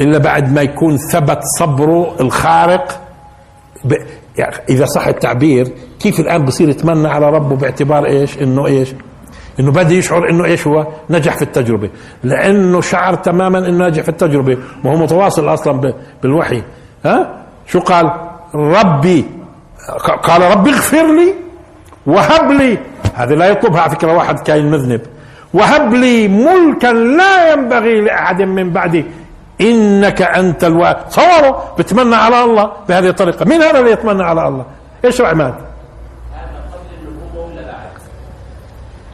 إلا بعد ما يكون ثبت صبره الخارق ب... يعني إذا صح التعبير كيف الآن بصير يتمنى على ربه باعتبار إيش؟ إنه إيش؟ إنه بده يشعر إنه إيش هو؟ نجح في التجربة. لأنه شعر تماما إنه نجح في التجربة. وهو متواصل أصلا بالوحي. ها؟ شو قال؟ ربي قال ربي اغفر لي وهب لي. هذه لا يطلبها على فكرة واحد كاين مذنب. وهب لي ملكا لا ينبغي لأحد من بعدي. إنك أنت الواحد تصوروا بتمنى على الله بهذه الطريقة. مين هذا اللي يتمنى على الله؟ إيش عماد؟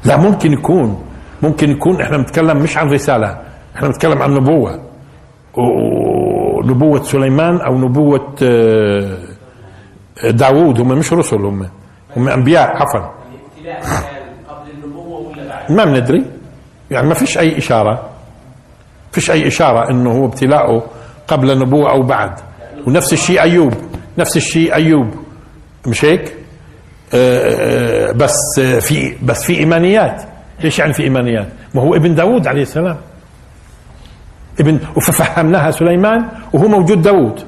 لا ممكن يكون. ممكن يكون إحنا بنتكلم مش عن رسالة. إحنا بنتكلم عن نبوة. نبوة سليمان أو نبوة آه، داوود. هم مش رسل هم. هم أنبياء عفوا. قبل النبوة ولا بعد؟ ما بندري. يعني ما فيش أي إشارة. فيش أي إشارة إنه هو ابتلاؤه قبل النبوة أو بعد. ونفس الشيء أيوب. نفس الشيء أيوب. مش هيك؟ آه، آه، بس في بس في إيمانيات. ليش يعني في إيمانيات؟ ما هو ابن داود عليه السلام. ابن وففهمناها سليمان وهو موجود داود.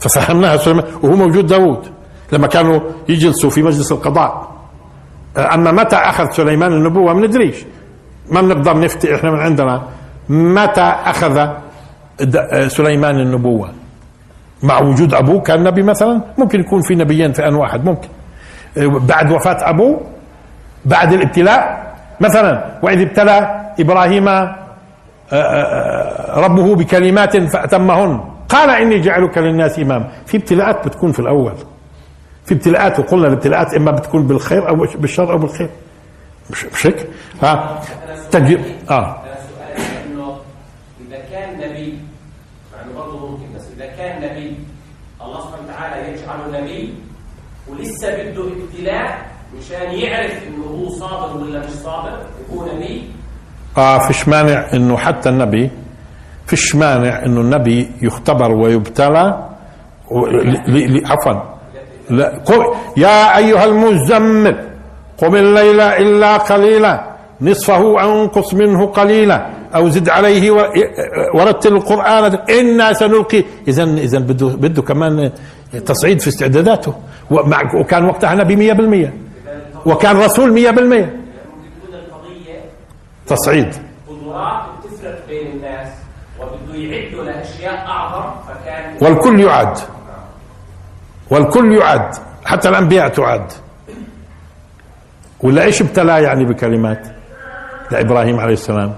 ففهمناها سليمان وهو موجود داود. لما كانوا يجلسوا في مجلس القضاء. أما متى أخذ سليمان النبوة ما ندريش ما بنقدر نفتي إحنا من عندنا. متى أخذ سليمان النبوة؟ مع وجود أبوه كان نبي مثلا؟ ممكن يكون في نبيين في أن واحد ممكن. بعد وفاة أبوه بعد الابتلاء مثلا. وإذ ابتلى إبراهيم آه، آه، آه، ربه بكلمات فأتمهن. قال إني جعلك للناس إمام في ابتلاءات بتكون في الأول. في ابتلاءات وقلنا الابتلاءات إما بتكون بالخير أو بالشر أو بالخير. مش مش هيك؟ ها؟ تجرب آه. إذا كان نبي برضه ممكن بس إذا كان نبي الله سبحانه وتعالى يجعله نبي ولسه بده ابتلاء مشان يعرف إنه هو صابر ولا مش صابر يكون نبي؟ آه فيش مانع إنه حتى النبي فيش مانع إنه النبي يختبر ويبتلى عفوا. لا يا أيها المزمل قم الليل إلا قليلا نصفه أنقص منه قليلا أو زد عليه ورتل القرآن. إنا سنلقي. اذا اذا بده بده كمان تصعيد في استعداداته. وكان وقتها نبي 100% وكان رسول 100% تصعيد. قدرات بتفرق بين الناس وبده يعدوا لأشياء أعظم فكان والكل يعد. والكل يعد حتى الأنبياء تعد. ولا إيش ابتلاه يعني بكلمات؟ لابراهيم عليه السلام.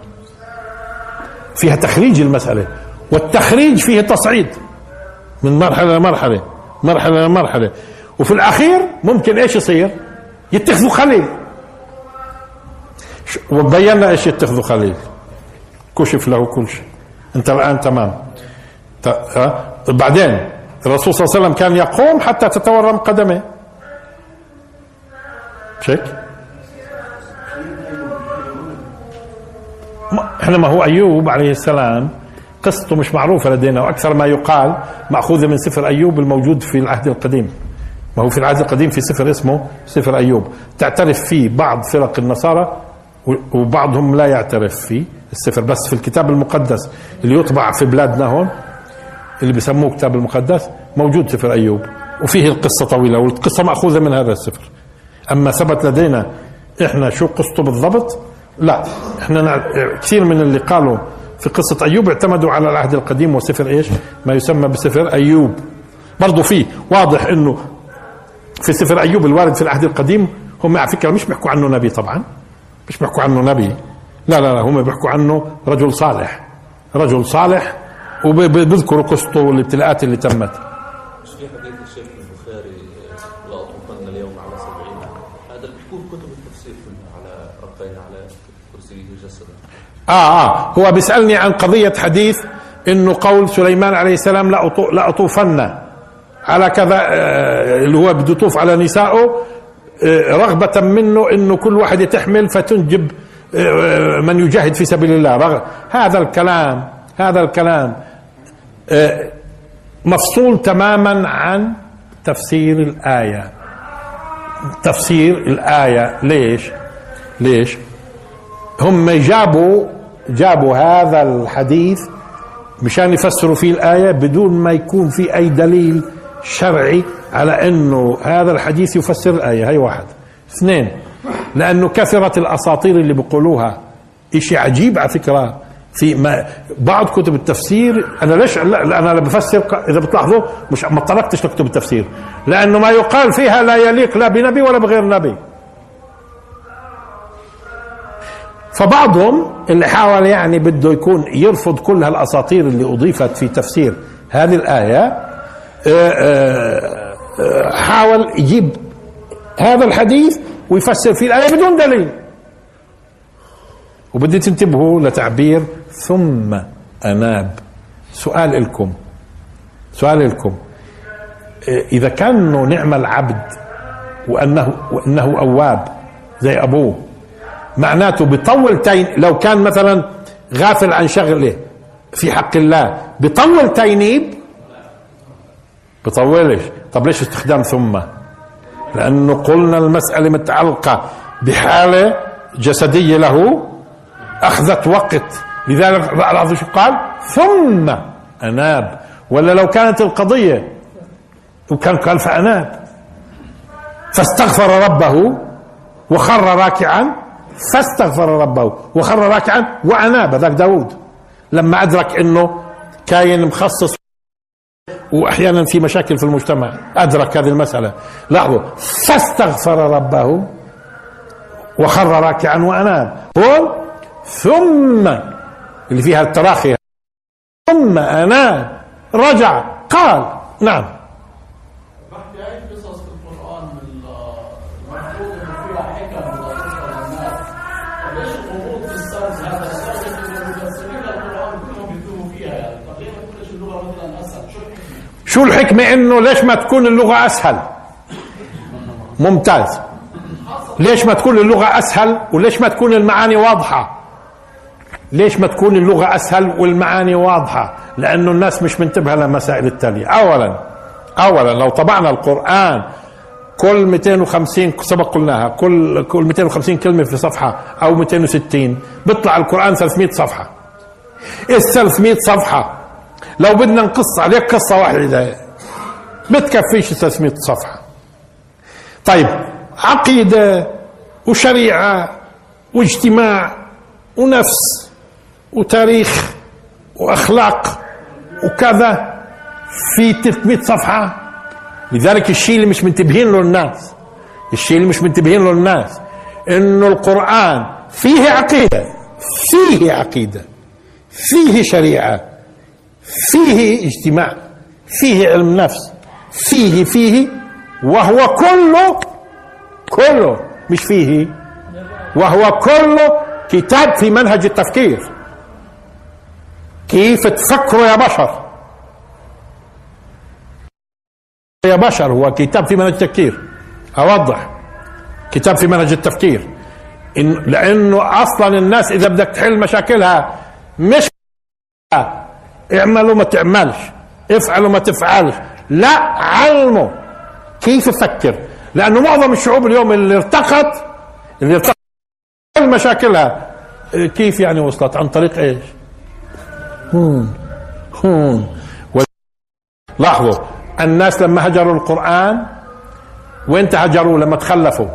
فيها تخريج المسألة والتخريج فيه تصعيد. من مرحلة لمرحله مرحلة لمرحله وفي الأخير ممكن إيش يصير؟ يتخذوا خليل. وبينا إيش يتخذوا خليل؟ كشف له كل شيء. أنت الآن تمام. بعدين الرسول صلى الله عليه وسلم كان يقوم حتى تتورم قدمه هيك؟ إحنا ما هو أيوب عليه السلام قصته مش معروفة لدينا وأكثر ما يقال مأخوذة من سفر أيوب الموجود في العهد القديم. ما هو في العهد القديم في سفر اسمه سفر أيوب. تعترف فيه بعض فرق النصارى وبعضهم لا يعترف فيه. السفر بس في الكتاب المقدس اللي يطبع في بلادنا هون. اللي بسموه كتاب المقدس موجود سفر أيوب وفيه القصة طويلة والقصة مأخوذة من هذا السفر. أما ثبت لدينا إحنا شو قصته بالضبط لا إحنا كثير من اللي قالوا في قصة أيوب اعتمدوا على العهد القديم وسفر إيش؟ ما يسمى بسفر أيوب. برضو فيه واضح أنه في سفر أيوب الوارد في العهد القديم هم على فكرة مش بيحكوا عنه نبي طبعا مش بيحكوا عنه نبي. لا لا لا هم بيحكوا عنه رجل صالح. رجل صالح وبيذكروا قصته والابتلاءات اللي تمت. في حديث الشيخ البخاري لا أطلقن اليوم على سبعين. هذا كتب التفسير على رقين على كرسيه جسدا آه آه. هو بيسألني عن قضية حديث إنه قول سليمان عليه السلام لا أطو- لا أطوفن. على كذا آه، اللي هو بده يطوف على نسائه آه، رغبة منه إنه كل واحدة تحمل فتنجب آه، من يجاهد في سبيل الله. هذا الكلام هذا الكلام. مفصول تماما عن تفسير الآية. تفسير الآية ليش؟ ليش؟ هم جابوا جابوا هذا الحديث مشان يفسروا فيه الآية بدون ما يكون في أي دليل شرعي على أنه هذا الحديث يفسر الآية. هي واحد. اثنين لأنه كثرة الأساطير اللي بيقولوها. إشي عجيب على فكرة. في ما بعض كتب التفسير أنا ليش؟ لا أنا بفسر إذا بتلاحظوا مش ما طرقتش لكتب التفسير. لأنه ما يقال فيها لا يليق لا بنبي ولا بغير نبي. فبعضهم اللي حاول يعني بده يكون يرفض كل هالأساطير اللي أضيفت في تفسير هذه الآية آه، آه، آه، حاول يجيب هذا الحديث ويفسر فيه الآية بدون دليل. وبدي تنتبهوا لتعبير ثم أناب. سؤال لكم سؤال لكم آه، إذا كان نعم العبد وانه وأنه أواب زي أبوه معناته بيطول تين لو كان مثلا غافل عن شغله في حق الله بيطول تينيب بيطولش طب ليش استخدام ثم؟ لأنه قلنا المسألة متعلقة بحالة جسدية له أخذت وقت. لذلك لاحظوا شو قال ثم أناب. ولا لو كانت القضية وكان قال فأناب. فاستغفر ربه وخر راكعا فاستغفر ربه وخر راكعا وأناب ذاك داود. لما أدرك إنه كاين مخصص واحيانا في مشاكل في المجتمع أدرك هذه المسألة. لاحظوا فاستغفر ربه وخر راكعا وأناب. قل ثم اللي فيها التراخي. ثم اناب رجع قال نعم؟ شو الحكمة إنه ليش ما تكون اللغة أسهل؟ ممتاز. ليش ما تكون اللغة أسهل وليش ما تكون المعاني واضحة؟ ليش ما تكون اللغة أسهل والمعاني واضحة؟ لأنه الناس مش منتبهة للمسائل التالية. اولا اولا لو طبعنا القرآن كل 250 سبق قلناها كل كل 250 كلمة في صفحة أو 260 بيطلع القرآن 300 صفحة. ال 300 صفحة؟ لو بدنا نقص عليك قصة واحدة. بتكفيش 300 صفحة. طيب عقيدة وشريعة واجتماع ونفس. وتاريخ وأخلاق وكذا في 300 صفحة. لذلك الشيء اللي مش منتبهين له الناس الشيء اللي مش منتبهين له الناس إنه القرآن فيه عقيدة فيه عقيدة فيه شريعة فيه اجتماع فيه علم نفس فيه فيه وهو كله كله مش فيه وهو كله كتاب في منهج التفكير. كيف تفكروا يا بشر؟ يا بشر هو كتاب في منهج التفكير. أوضح. كتاب في منهج التفكير. إن لأنه أصلا الناس إذا بدك تحل مشاكلها مش اعملوا ما تعملش. افعلوا ما تفعلش. لا علموا كيف تفكر. لأنه معظم الشعوب اليوم اللي ارتقت اللي ارتقت مشاكلها. كيف يعني وصلت؟ عن طريق إيش؟ هون هون. لاحظوا الناس لما هجروا القرآن وين هجروا لما تخلفوا.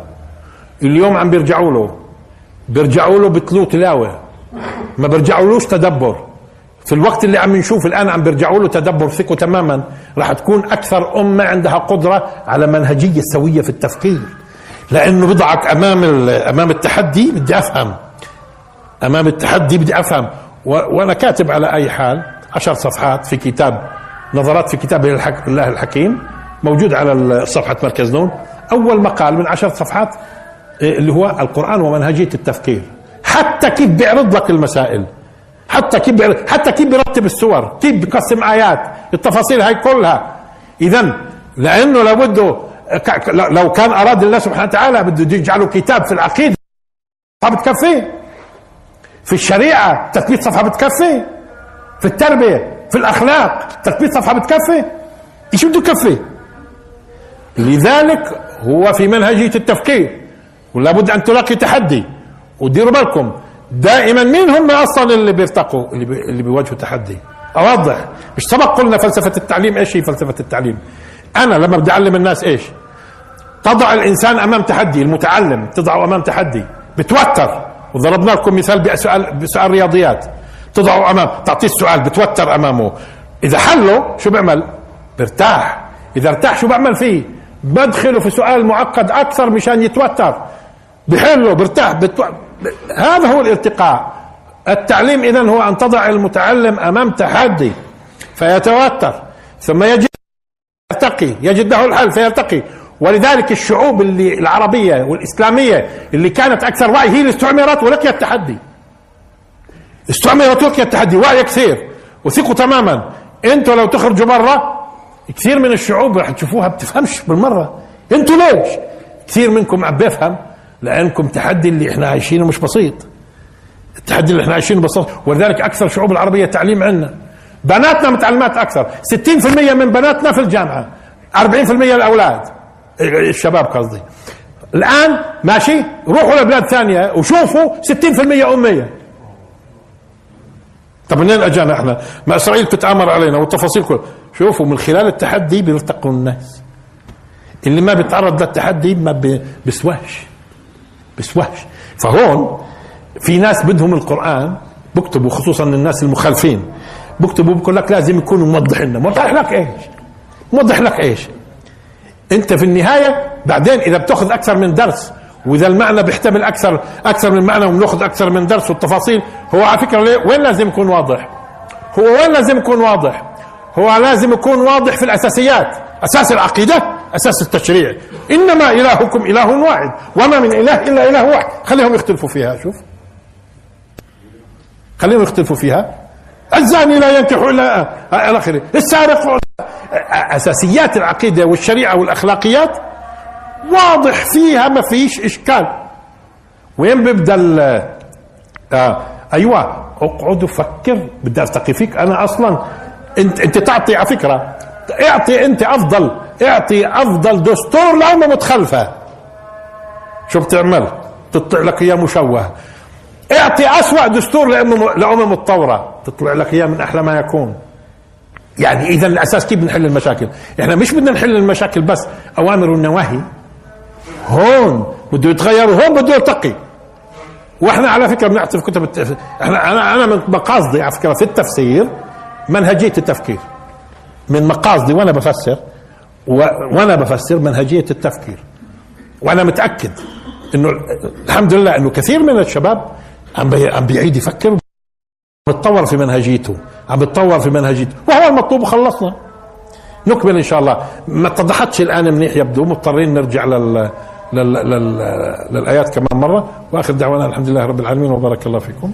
اليوم عم بيرجعوا له. بيرجعوا له بتلو تلاوة ما بيرجعولوش تدبر. في الوقت اللي عم نشوف الآن عم بيرجعوا له تدبر ثقوا تماما. راح تكون أكثر أمة عندها قدرة على منهجية سوية في التفكير. لأنه بضعك أمام ال- أمام التحدي بدي أفهم. أمام التحدي بدي أفهم. و- وأنا كاتب على أي حال عشر صفحات في كتاب نظرات في كتاب. الله الحكيم موجود على صفحة مركز نون. أول مقال من عشر صفحات إيه، اللي هو القرآن ومنهجية التفكير. حتى كيف بيعرض لك المسائل. حتى كيف بير- حتى كيف بيرتب السور. كيف بيقسم آيات. التفاصيل هاي كلها. اذا لأنه لابده لو كان أراد الله سبحانه وتعالى بده يجعله كتاب في العقيدة. صفحه بتكفي في الشريعة تثبيت صفحة بتكفي في التربية في الأخلاق تثبيت صفحة بتكفي. إيش بده يكفي؟ لذلك هو في منهجية التفكير ولا بد أن تلاقي تحدي وديروا بالكم. دائما مين هم أصلا اللي بيرتقوا اللي, بي اللي بيواجهوا تحدي؟ اوضح مش سبق قلنا فلسفة التعليم إيش هي فلسفة التعليم؟ أنا لما بدي أعلم الناس إيش؟ تضع الإنسان أمام تحدي المتعلم تضعه أمام تحدي بتوتر. وضربنا لكم مثال بسؤال بسؤال رياضيات. تضعه امام تعطيه السؤال بتوتر أمامه. إذا حله شو بيعمل؟ بيرتاح. إذا ارتاح شو بعمل فيه؟ بدخله في سؤال معقد أكثر مشان يتوتر. بحله برتاح بتو... هذا هو الارتقاء التعليم اذا هو أن تضع المتعلم أمام تحدي فيتوتر. ثم يجد يرتقي يجد له الحل فيرتقي. ولذلك الشعوب اللي العربية والإسلامية اللي كانت أكثر وعي هي اللي استعمرت ولقيت التحدي. استعمرت ولقيت التحدي وعي كثير وثقوا تماما. أنتوا لو تخرجوا برا كثير من الشعوب رح تشوفوها بتفهمش بالمرة. أنتوا ليش؟ كثير منكم عم بيفهم لأنكم تحدي اللي إحنا عايشينه مش بسيط. التحدي اللي إحنا عايشينه بسيط. ولذلك أكثر الشعوب العربية تعليم عندنا بناتنا متعلمات أكثر. 60% من بناتنا في الجامعة. 40% الأولاد. الشباب قصدي. الآن ماشي؟ روحوا لبلاد ثانية وشوفوا 60% أمية. طب منين أجانا إحنا؟ ما إسرائيل بتتآمر علينا والتفاصيل كلها. شوفوا من خلال التحدي بيرتقوا الناس. اللي ما بيتعرض للتحدي ما بي- بيسواش بيسواش فهون في ناس بدهم القرآن بكتبوا خصوصا الناس المخالفين. بكتبوا بقول لك لازم يكون موضح لنا. موضح لك إيش؟ موضح لك إيش؟ انت في النهاية بعدين إذا بتأخذ أكثر من درس وإذا المعنى بيحتمل أكثر أكثر من معنى وبنأخذ أكثر من درس والتفاصيل هو على فكرة ليه- وين لازم يكون واضح؟ هو وين لازم يكون واضح؟ هو لازم يكون واضح في الأساسيات أساس العقيدة أساس التشريع. إنما إلهكم إله واحد وما من إله إلا إله واحد. خليهم يختلفوا فيها شوف. خليهم يختلفوا فيها. الزاني لا ينكح إلا إلى آخره. السارق أساسيات العقيدة والشريعة والأخلاقيات واضح فيها ما فيش إشكال. وين بيبدأ آه أيوه اقعد وفكر. بدي ارتقي فيك. أنا أصلا انت أنت تعطي على فكرة. اعطي أنت أفضل. اعطي أفضل دستور لأمة متخلفة. شو بتعمل؟ تطلع لك إياه مشوه. اعطي أسوأ دستور لأمة لامم متطورة. تطلع لك إياه من أحلى ما يكون. يعني إذا الأساس كيف بنحل المشاكل؟ إحنا مش بدنا نحل المشاكل بس أوامر والنواهي هون بده يتغير وهون بده يرتقي وإحنا على فكرة بنعطي في كتب. إحنا أنا أنا من مقاصدي على فكرة في التفسير منهجية التفكير من مقاصدي وأنا بفسر و... وأنا بفسر منهجية التفكير وأنا متأكد إنه الحمد لله إنه كثير من الشباب عم بي... عم بيعيد يفكر بتطور في منهجيته عم بتطور في منهجيته. وهو المطلوب وخلصنا. نكمل إن شاء الله. ما اتضحتش الآن منيح يبدو. مضطرين نرجع لل... لل... لل... للآيات كمان مرة. وآخر دعوانا الحمد لله رب العالمين. وبارك الله فيكم.